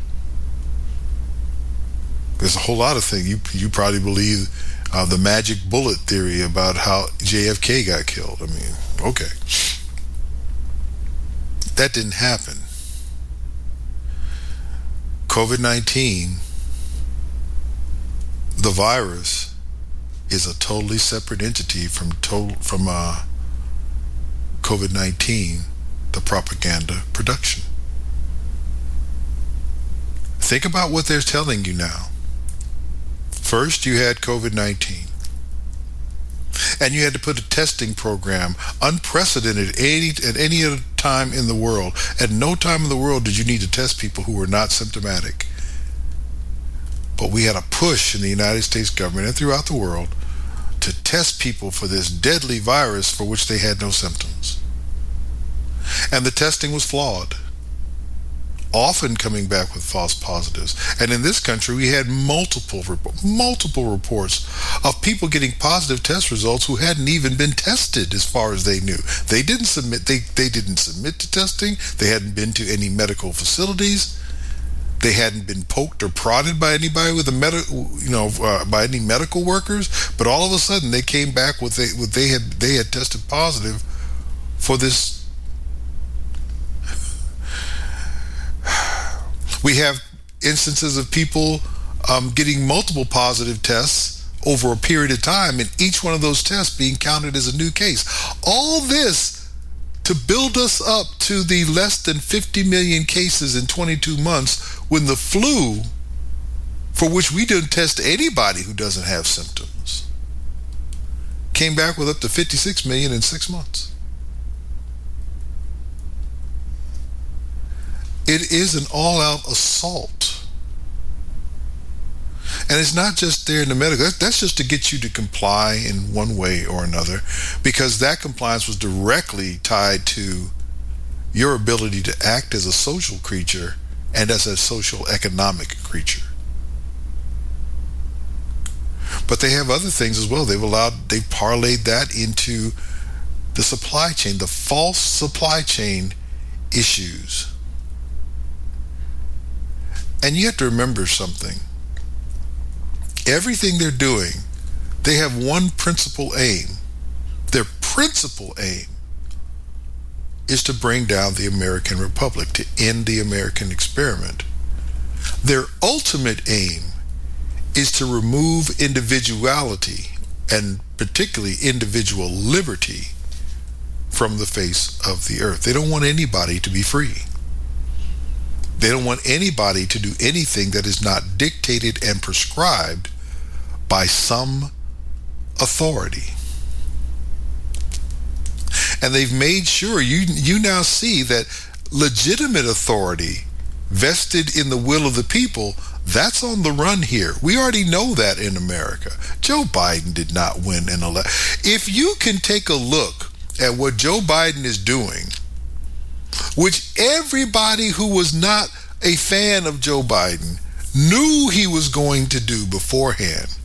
There's a whole lot of things. You, you probably believe uh, the magic bullet theory about how JFK got killed. I mean, okay. That didn't happen. COVID 19, the virus, is a totally separate entity from total, from uh, COVID 19, the propaganda production. Think about what they're telling you now. First, you had COVID 19. And you had to put a testing program unprecedented any, at any other time in the world. At no time in the world did you need to test people who were not symptomatic. But we had a push in the United States government and throughout the world to test people for this deadly virus for which they had no symptoms. And the testing was flawed often coming back with false positives. And in this country, we had multiple multiple reports of people getting positive test results who hadn't even been tested, as far as they knew. They didn't submit. They they didn't submit to testing. They hadn't been to any medical facilities. They hadn't been poked or prodded by anybody with a med- you know, uh, by any medical workers. But all of a sudden, they came back with they with they had they had tested positive for this We have instances of people um, getting multiple positive tests over a period of time, and each one of those tests being counted as a new case. All this to build us up to the less than 50 million cases in 22 months when the flu, for which we didn't test anybody who doesn't have symptoms, came back with up to 56 million in six months. It is an all out assault. And it's not just there in the medical, that's just to get you to comply in one way or another, because that compliance was directly tied to your ability to act as a social creature and as a social economic creature. But they have other things as well. They've allowed, they've parlayed that into the supply chain, the false supply chain issues and you have to remember something. Everything they're doing, they have one principal aim. Their principal aim is to bring down the American Republic, to end the American experiment. Their ultimate aim is to remove individuality and particularly individual liberty from the face of the earth. They don't want anybody to be free. They don't want anybody to do anything that is not dictated and prescribed by some authority. And they've made sure you you now see that legitimate authority vested in the will of the people that's on the run here. We already know that in America. Joe Biden did not win an election. If you can take a look at what Joe Biden is doing which everybody who was not a fan of Joe Biden knew he was going to do beforehand.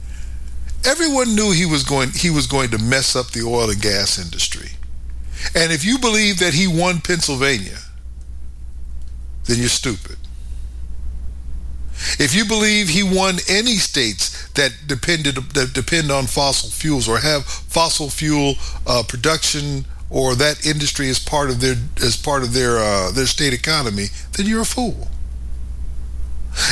Everyone knew he was going he was going to mess up the oil and gas industry. And if you believe that he won Pennsylvania, then you're stupid. If you believe he won any states that depended that depend on fossil fuels or have fossil fuel uh, production or that industry is part of their as part of their uh, their state economy, then you're a fool.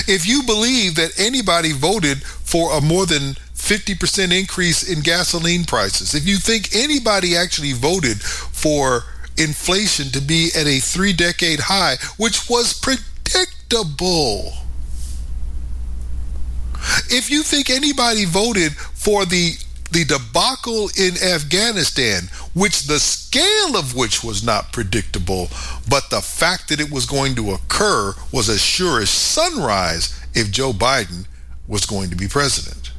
If you believe that anybody voted for a more than 50% increase in gasoline prices, if you think anybody actually voted for inflation to be at a three decade high, which was predictable, if you think anybody voted for the the debacle in Afghanistan, which the scale of which was not predictable, but the fact that it was going to occur was as sure as sunrise if Joe Biden was going to be president.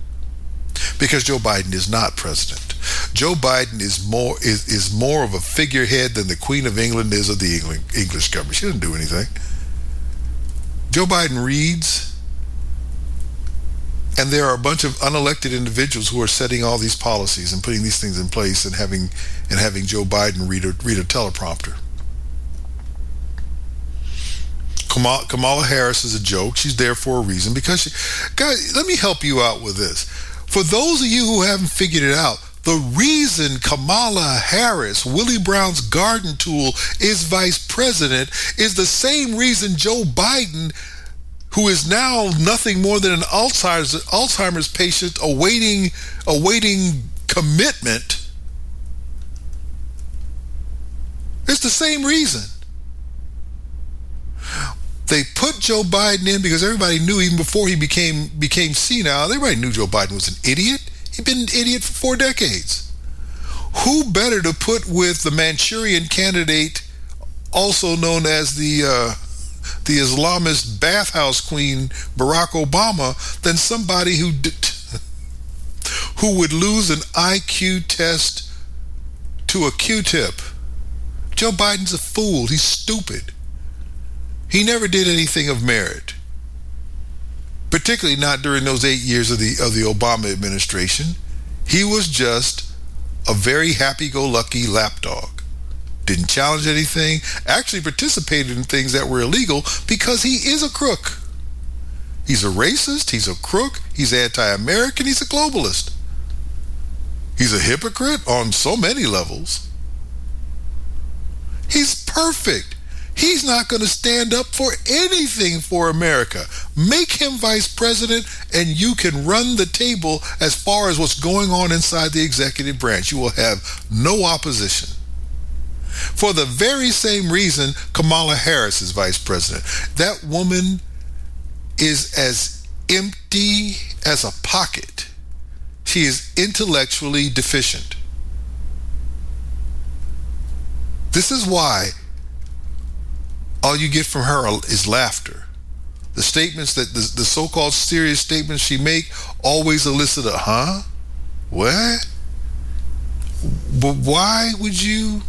Because Joe Biden is not president. Joe Biden is more is, is more of a figurehead than the Queen of England is of the England, English government. She doesn't do anything. Joe Biden reads and there are a bunch of unelected individuals who are setting all these policies and putting these things in place and having and having Joe Biden read a read a teleprompter. Kamala, Harris is a joke. She's there for a reason because she, guys, let me help you out with this. For those of you who haven't figured it out, the reason Kamala Harris, Willie Brown's garden tool, is vice president is the same reason Joe Biden who is now nothing more than an Alzheimer's, Alzheimer's patient awaiting, awaiting commitment. It's the same reason. They put Joe Biden in because everybody knew even before he became became senile, everybody knew Joe Biden was an idiot. He'd been an idiot for four decades. Who better to put with the Manchurian candidate, also known as the uh, the Islamist bathhouse queen Barack Obama than somebody who did, who would lose an IQ test to a Q-tip. Joe Biden's a fool. He's stupid. He never did anything of merit. Particularly not during those 8 years of the of the Obama administration. He was just a very happy-go-lucky lapdog didn't challenge anything, actually participated in things that were illegal because he is a crook. He's a racist, he's a crook, he's anti American, he's a globalist. He's a hypocrite on so many levels. He's perfect. He's not going to stand up for anything for America. Make him vice president, and you can run the table as far as what's going on inside the executive branch. You will have no opposition for the very same reason Kamala Harris is vice president. That woman is as empty as a pocket. She is intellectually deficient. This is why all you get from her is laughter. The statements that the, the so-called serious statements she make always elicit a huh? What? But why would you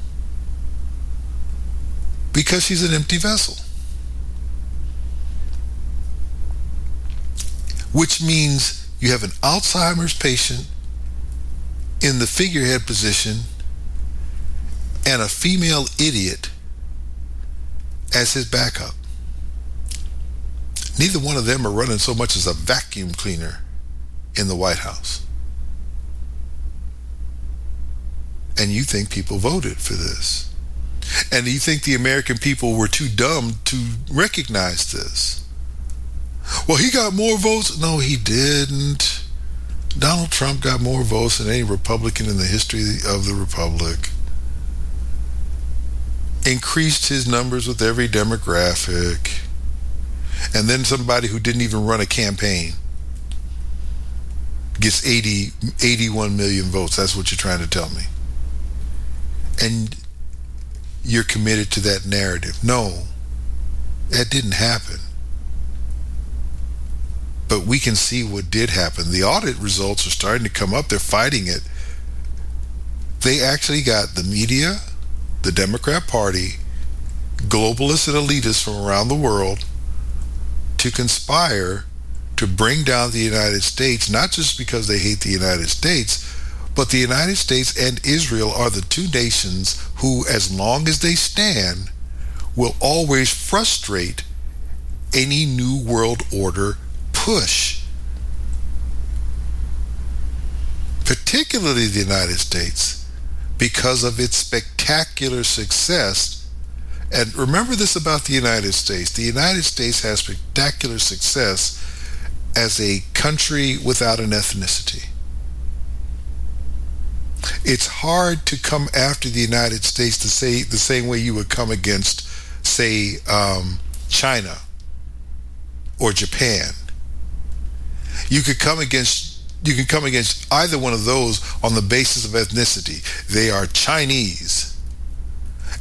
because she's an empty vessel. Which means you have an Alzheimer's patient in the figurehead position and a female idiot as his backup. Neither one of them are running so much as a vacuum cleaner in the White House. And you think people voted for this. And you think the American people were too dumb to recognize this? Well, he got more votes. No, he didn't. Donald Trump got more votes than any Republican in the history of the Republic. Increased his numbers with every demographic. And then somebody who didn't even run a campaign gets 80, 81 million votes. That's what you're trying to tell me. And you're committed to that narrative. No, that didn't happen. But we can see what did happen. The audit results are starting to come up. They're fighting it. They actually got the media, the Democrat Party, globalists and elitists from around the world to conspire to bring down the United States, not just because they hate the United States, but the United States and Israel are the two nations who, as long as they stand, will always frustrate any new world order push. Particularly the United States, because of its spectacular success. And remember this about the United States the United States has spectacular success as a country without an ethnicity it's hard to come after the United States to say the same way you would come against, say, um, China or Japan. You could come against you can come against either one of those on the basis of ethnicity. They are Chinese,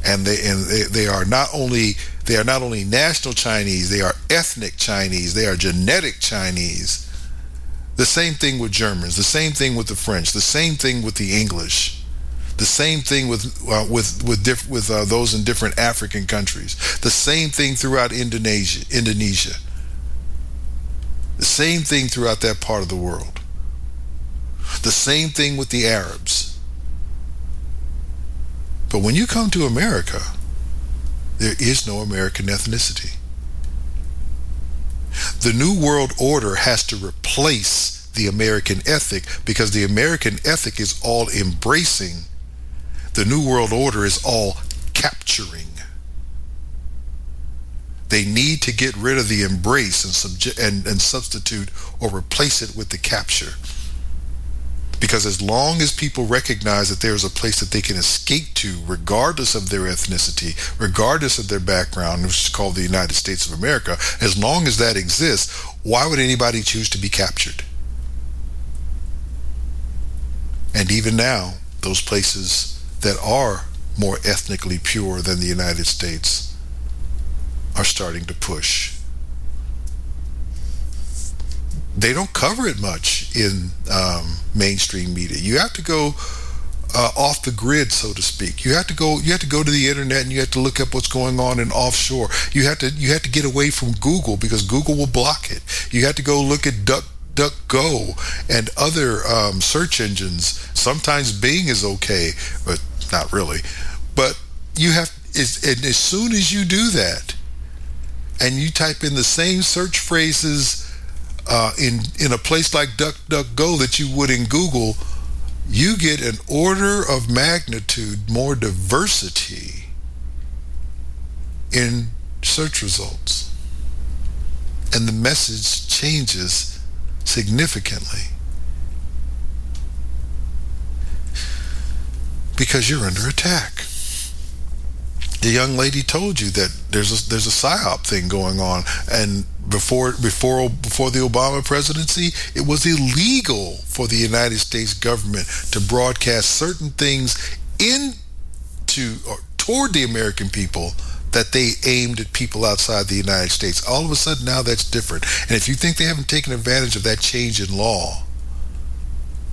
and they and they, they are not only they are not only national Chinese, they are ethnic Chinese, they are genetic Chinese. The same thing with Germans, the same thing with the French, the same thing with the English, the same thing with uh, with with diff- with uh, those in different African countries, the same thing throughout Indonesia, Indonesia, the same thing throughout that part of the world, the same thing with the Arabs. But when you come to America, there is no American ethnicity. The New World Order has to replace the American ethic because the American ethic is all embracing. The New World Order is all capturing. They need to get rid of the embrace and, and, and substitute or replace it with the capture. Because as long as people recognize that there's a place that they can escape to, regardless of their ethnicity, regardless of their background, which is called the United States of America, as long as that exists, why would anybody choose to be captured? And even now, those places that are more ethnically pure than the United States are starting to push they don't cover it much in um, mainstream media. You have to go uh, off the grid, so to speak. You have to go. You have to go to the internet and you have to look up what's going on in offshore. You have to. You have to get away from Google because Google will block it. You have to go look at Duck. DuckGo and other um, search engines. Sometimes Bing is okay, but not really. But you have, and as soon as you do that, and you type in the same search phrases uh, in in a place like DuckDuckGo that you would in Google, you get an order of magnitude more diversity in search results, and the message changes significantly because you're under attack. The young lady told you that there's a, there's a psyop thing going on, and before before before the Obama presidency, it was illegal for the United States government to broadcast certain things into or toward the American people that they aimed at people outside the United States. All of a sudden now that's different. And if you think they haven't taken advantage of that change in law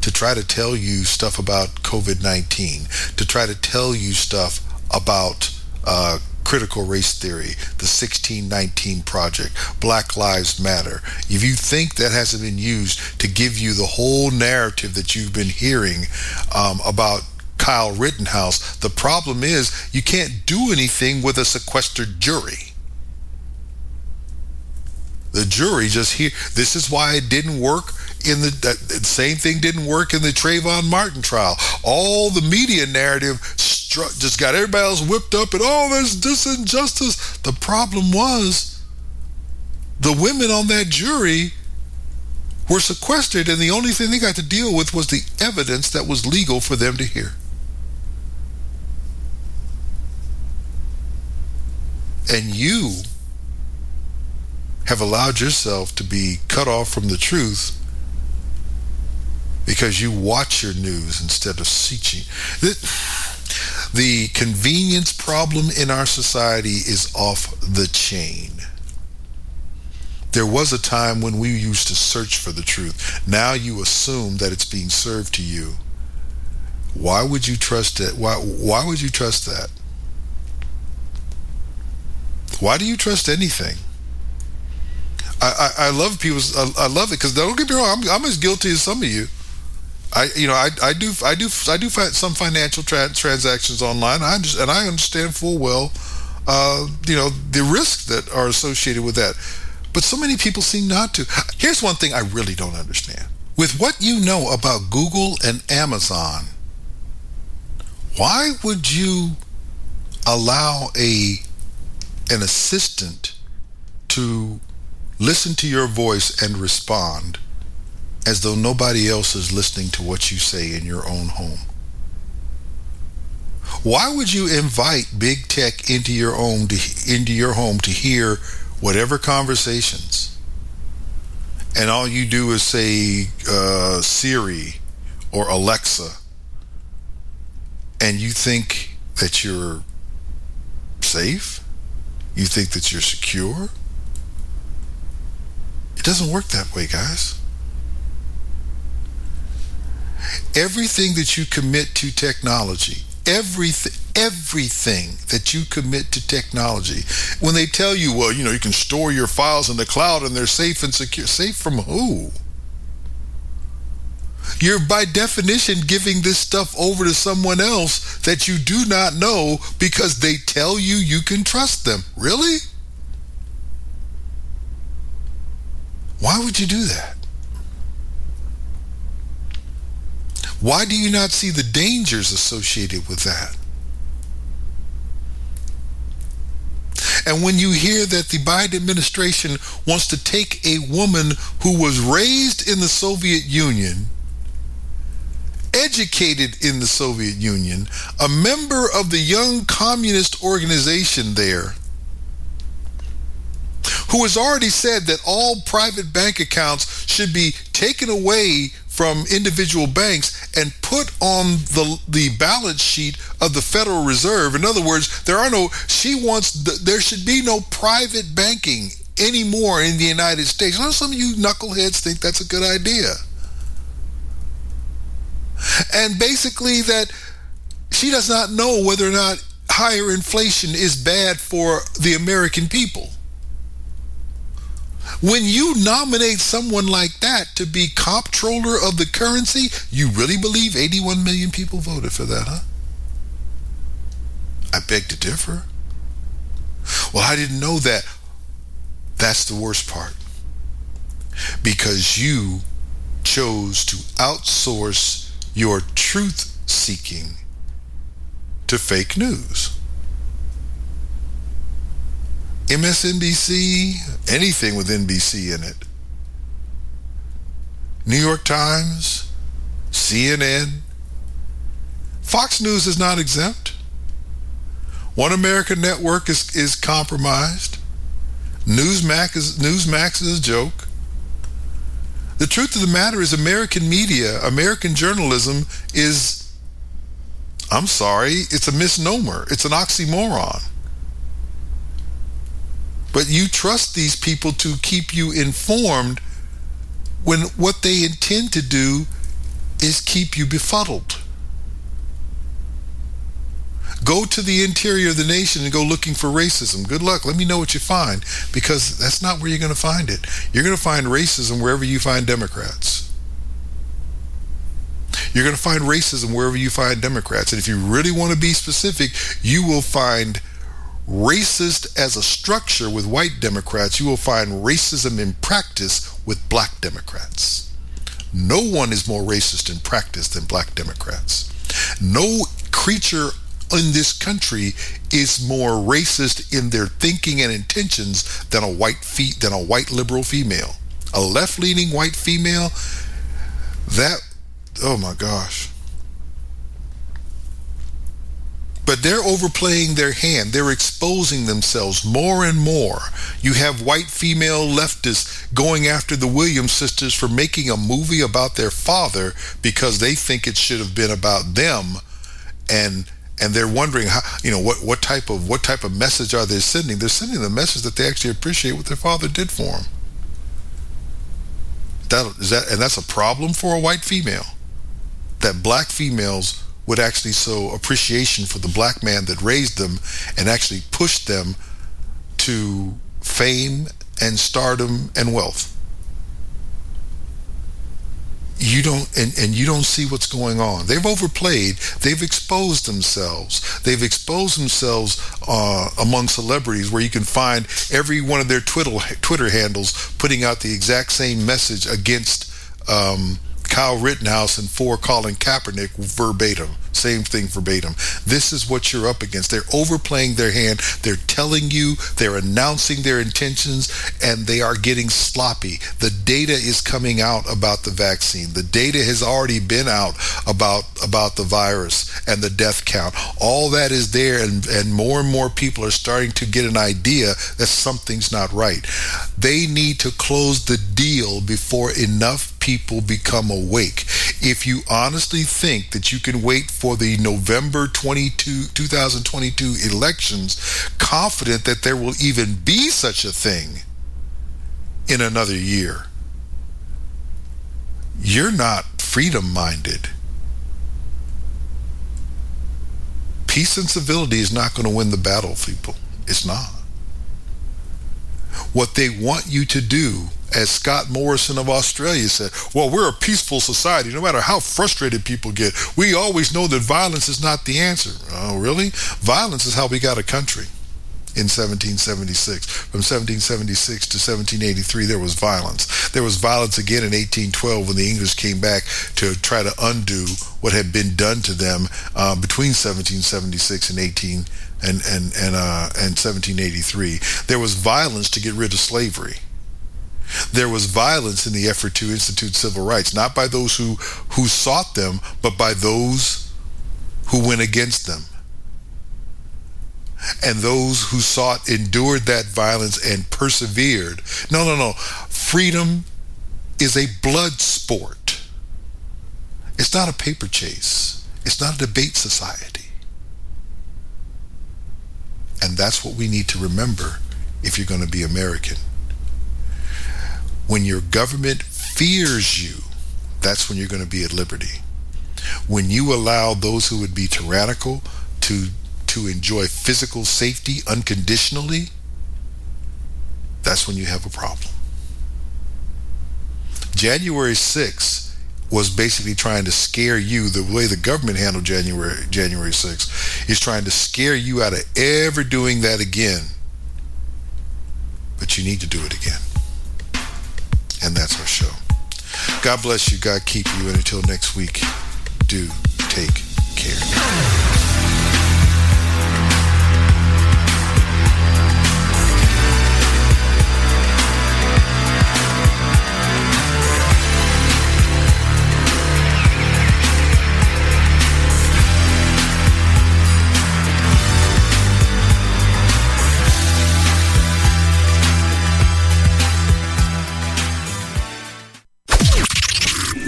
to try to tell you stuff about COVID-19, to try to tell you stuff about uh, critical race theory, the 1619 Project, Black Lives Matter. If you think that hasn't been used to give you the whole narrative that you've been hearing um, about Kyle Rittenhouse, the problem is you can't do anything with a sequestered jury. The jury just here. This is why it didn't work in the, that, same thing didn't work in the Trayvon Martin trial. All the media narrative just got everybody else whipped up and oh, there's this injustice. The problem was the women on that jury were sequestered, and the only thing they got to deal with was the evidence that was legal for them to hear. And you have allowed yourself to be cut off from the truth because you watch your news instead of seeking. The convenience problem in our society is off the chain. There was a time when we used to search for the truth. Now you assume that it's being served to you. Why would you trust it? Why, why would you trust that? Why do you trust anything? I, I, I love people's. I, I love it because don't get me wrong. I'm, I'm as guilty as some of you. I you know I, I do I do I do some financial tra- transactions online. I just, and I understand full well, uh, you know, the risks that are associated with that. But so many people seem not to. Here's one thing I really don't understand: with what you know about Google and Amazon, why would you allow a an assistant to listen to your voice and respond as though nobody else is listening to what you say in your own home? Why would you invite big tech into your own to, into your home to hear whatever conversations and all you do is say uh, Siri or Alexa, and you think that you're safe, you think that you're secure. It doesn't work that way, guys. Everything that you commit to technology, everything everything that you commit to technology when they tell you well you know you can store your files in the cloud and they're safe and secure safe from who? You're by definition giving this stuff over to someone else that you do not know because they tell you you can trust them. Really? Why would you do that why do you not see the dangers associated with that? And when you hear that the Biden administration wants to take a woman who was raised in the Soviet Union, educated in the Soviet Union, a member of the young communist organization there, who has already said that all private bank accounts should be taken away from individual banks and put on the the balance sheet of the Federal Reserve. In other words, there are no. She wants there should be no private banking anymore in the United States. I know some of you knuckleheads think that's a good idea, and basically that she does not know whether or not higher inflation is bad for the American people. When you nominate someone like that to be comptroller of the currency, you really believe 81 million people voted for that, huh? I beg to differ. Well, I didn't know that. That's the worst part. Because you chose to outsource your truth seeking to fake news. MSNBC, anything with NBC in it. New York Times, CNN. Fox News is not exempt. One American Network is, is compromised. Newsmax is, Newsmax is a joke. The truth of the matter is, American media, American journalism is, I'm sorry, it's a misnomer. It's an oxymoron. But you trust these people to keep you informed when what they intend to do is keep you befuddled. Go to the interior of the nation and go looking for racism. Good luck. Let me know what you find because that's not where you're going to find it. You're going to find racism wherever you find Democrats. You're going to find racism wherever you find Democrats. And if you really want to be specific, you will find racist as a structure with white Democrats, you will find racism in practice with black Democrats. No one is more racist in practice than black Democrats. No creature in this country is more racist in their thinking and intentions than a white fe- than a white liberal female. A left-leaning white female that oh my gosh but they're overplaying their hand. They're exposing themselves more and more. You have white female leftists going after the Williams sisters for making a movie about their father because they think it should have been about them and and they're wondering how you know what what type of what type of message are they sending? They're sending the message that they actually appreciate what their father did for them. That is that and that's a problem for a white female. That black females would actually show appreciation for the black man that raised them and actually pushed them to fame and stardom and wealth. You don't, and, and you don't see what's going on. They've overplayed. They've exposed themselves. They've exposed themselves uh, among celebrities, where you can find every one of their Twitter Twitter handles putting out the exact same message against um, Kyle Rittenhouse and four Colin Kaepernick verbatim. Same thing verbatim. This is what you're up against. They're overplaying their hand. They're telling you, they're announcing their intentions, and they are getting sloppy. The data is coming out about the vaccine. The data has already been out about about the virus and the death count. All that is there, and, and more and more people are starting to get an idea that something's not right. They need to close the deal before enough people become awake. If you honestly think that you can wait for the November 22, 2022 elections, confident that there will even be such a thing in another year, you're not freedom minded. Peace and civility is not going to win the battle, people. It's not. What they want you to do as Scott Morrison of Australia said, well, we're a peaceful society. No matter how frustrated people get, we always know that violence is not the answer. Oh, really? Violence is how we got a country in 1776. From 1776 to 1783, there was violence. There was violence again in 1812 when the English came back to try to undo what had been done to them uh, between 1776 and 18 and and and uh, and 1783. There was violence to get rid of slavery. There was violence in the effort to institute civil rights, not by those who, who sought them, but by those who went against them. And those who sought endured that violence and persevered. No, no, no. Freedom is a blood sport. It's not a paper chase. It's not a debate society. And that's what we need to remember if you're going to be American. When your government fears you, that's when you're going to be at liberty. When you allow those who would be tyrannical to to enjoy physical safety unconditionally, that's when you have a problem. January 6th was basically trying to scare you the way the government handled January January 6th is trying to scare you out of ever doing that again. But you need to do it again. And that's our show. God bless you. God keep you. And until next week, do take care.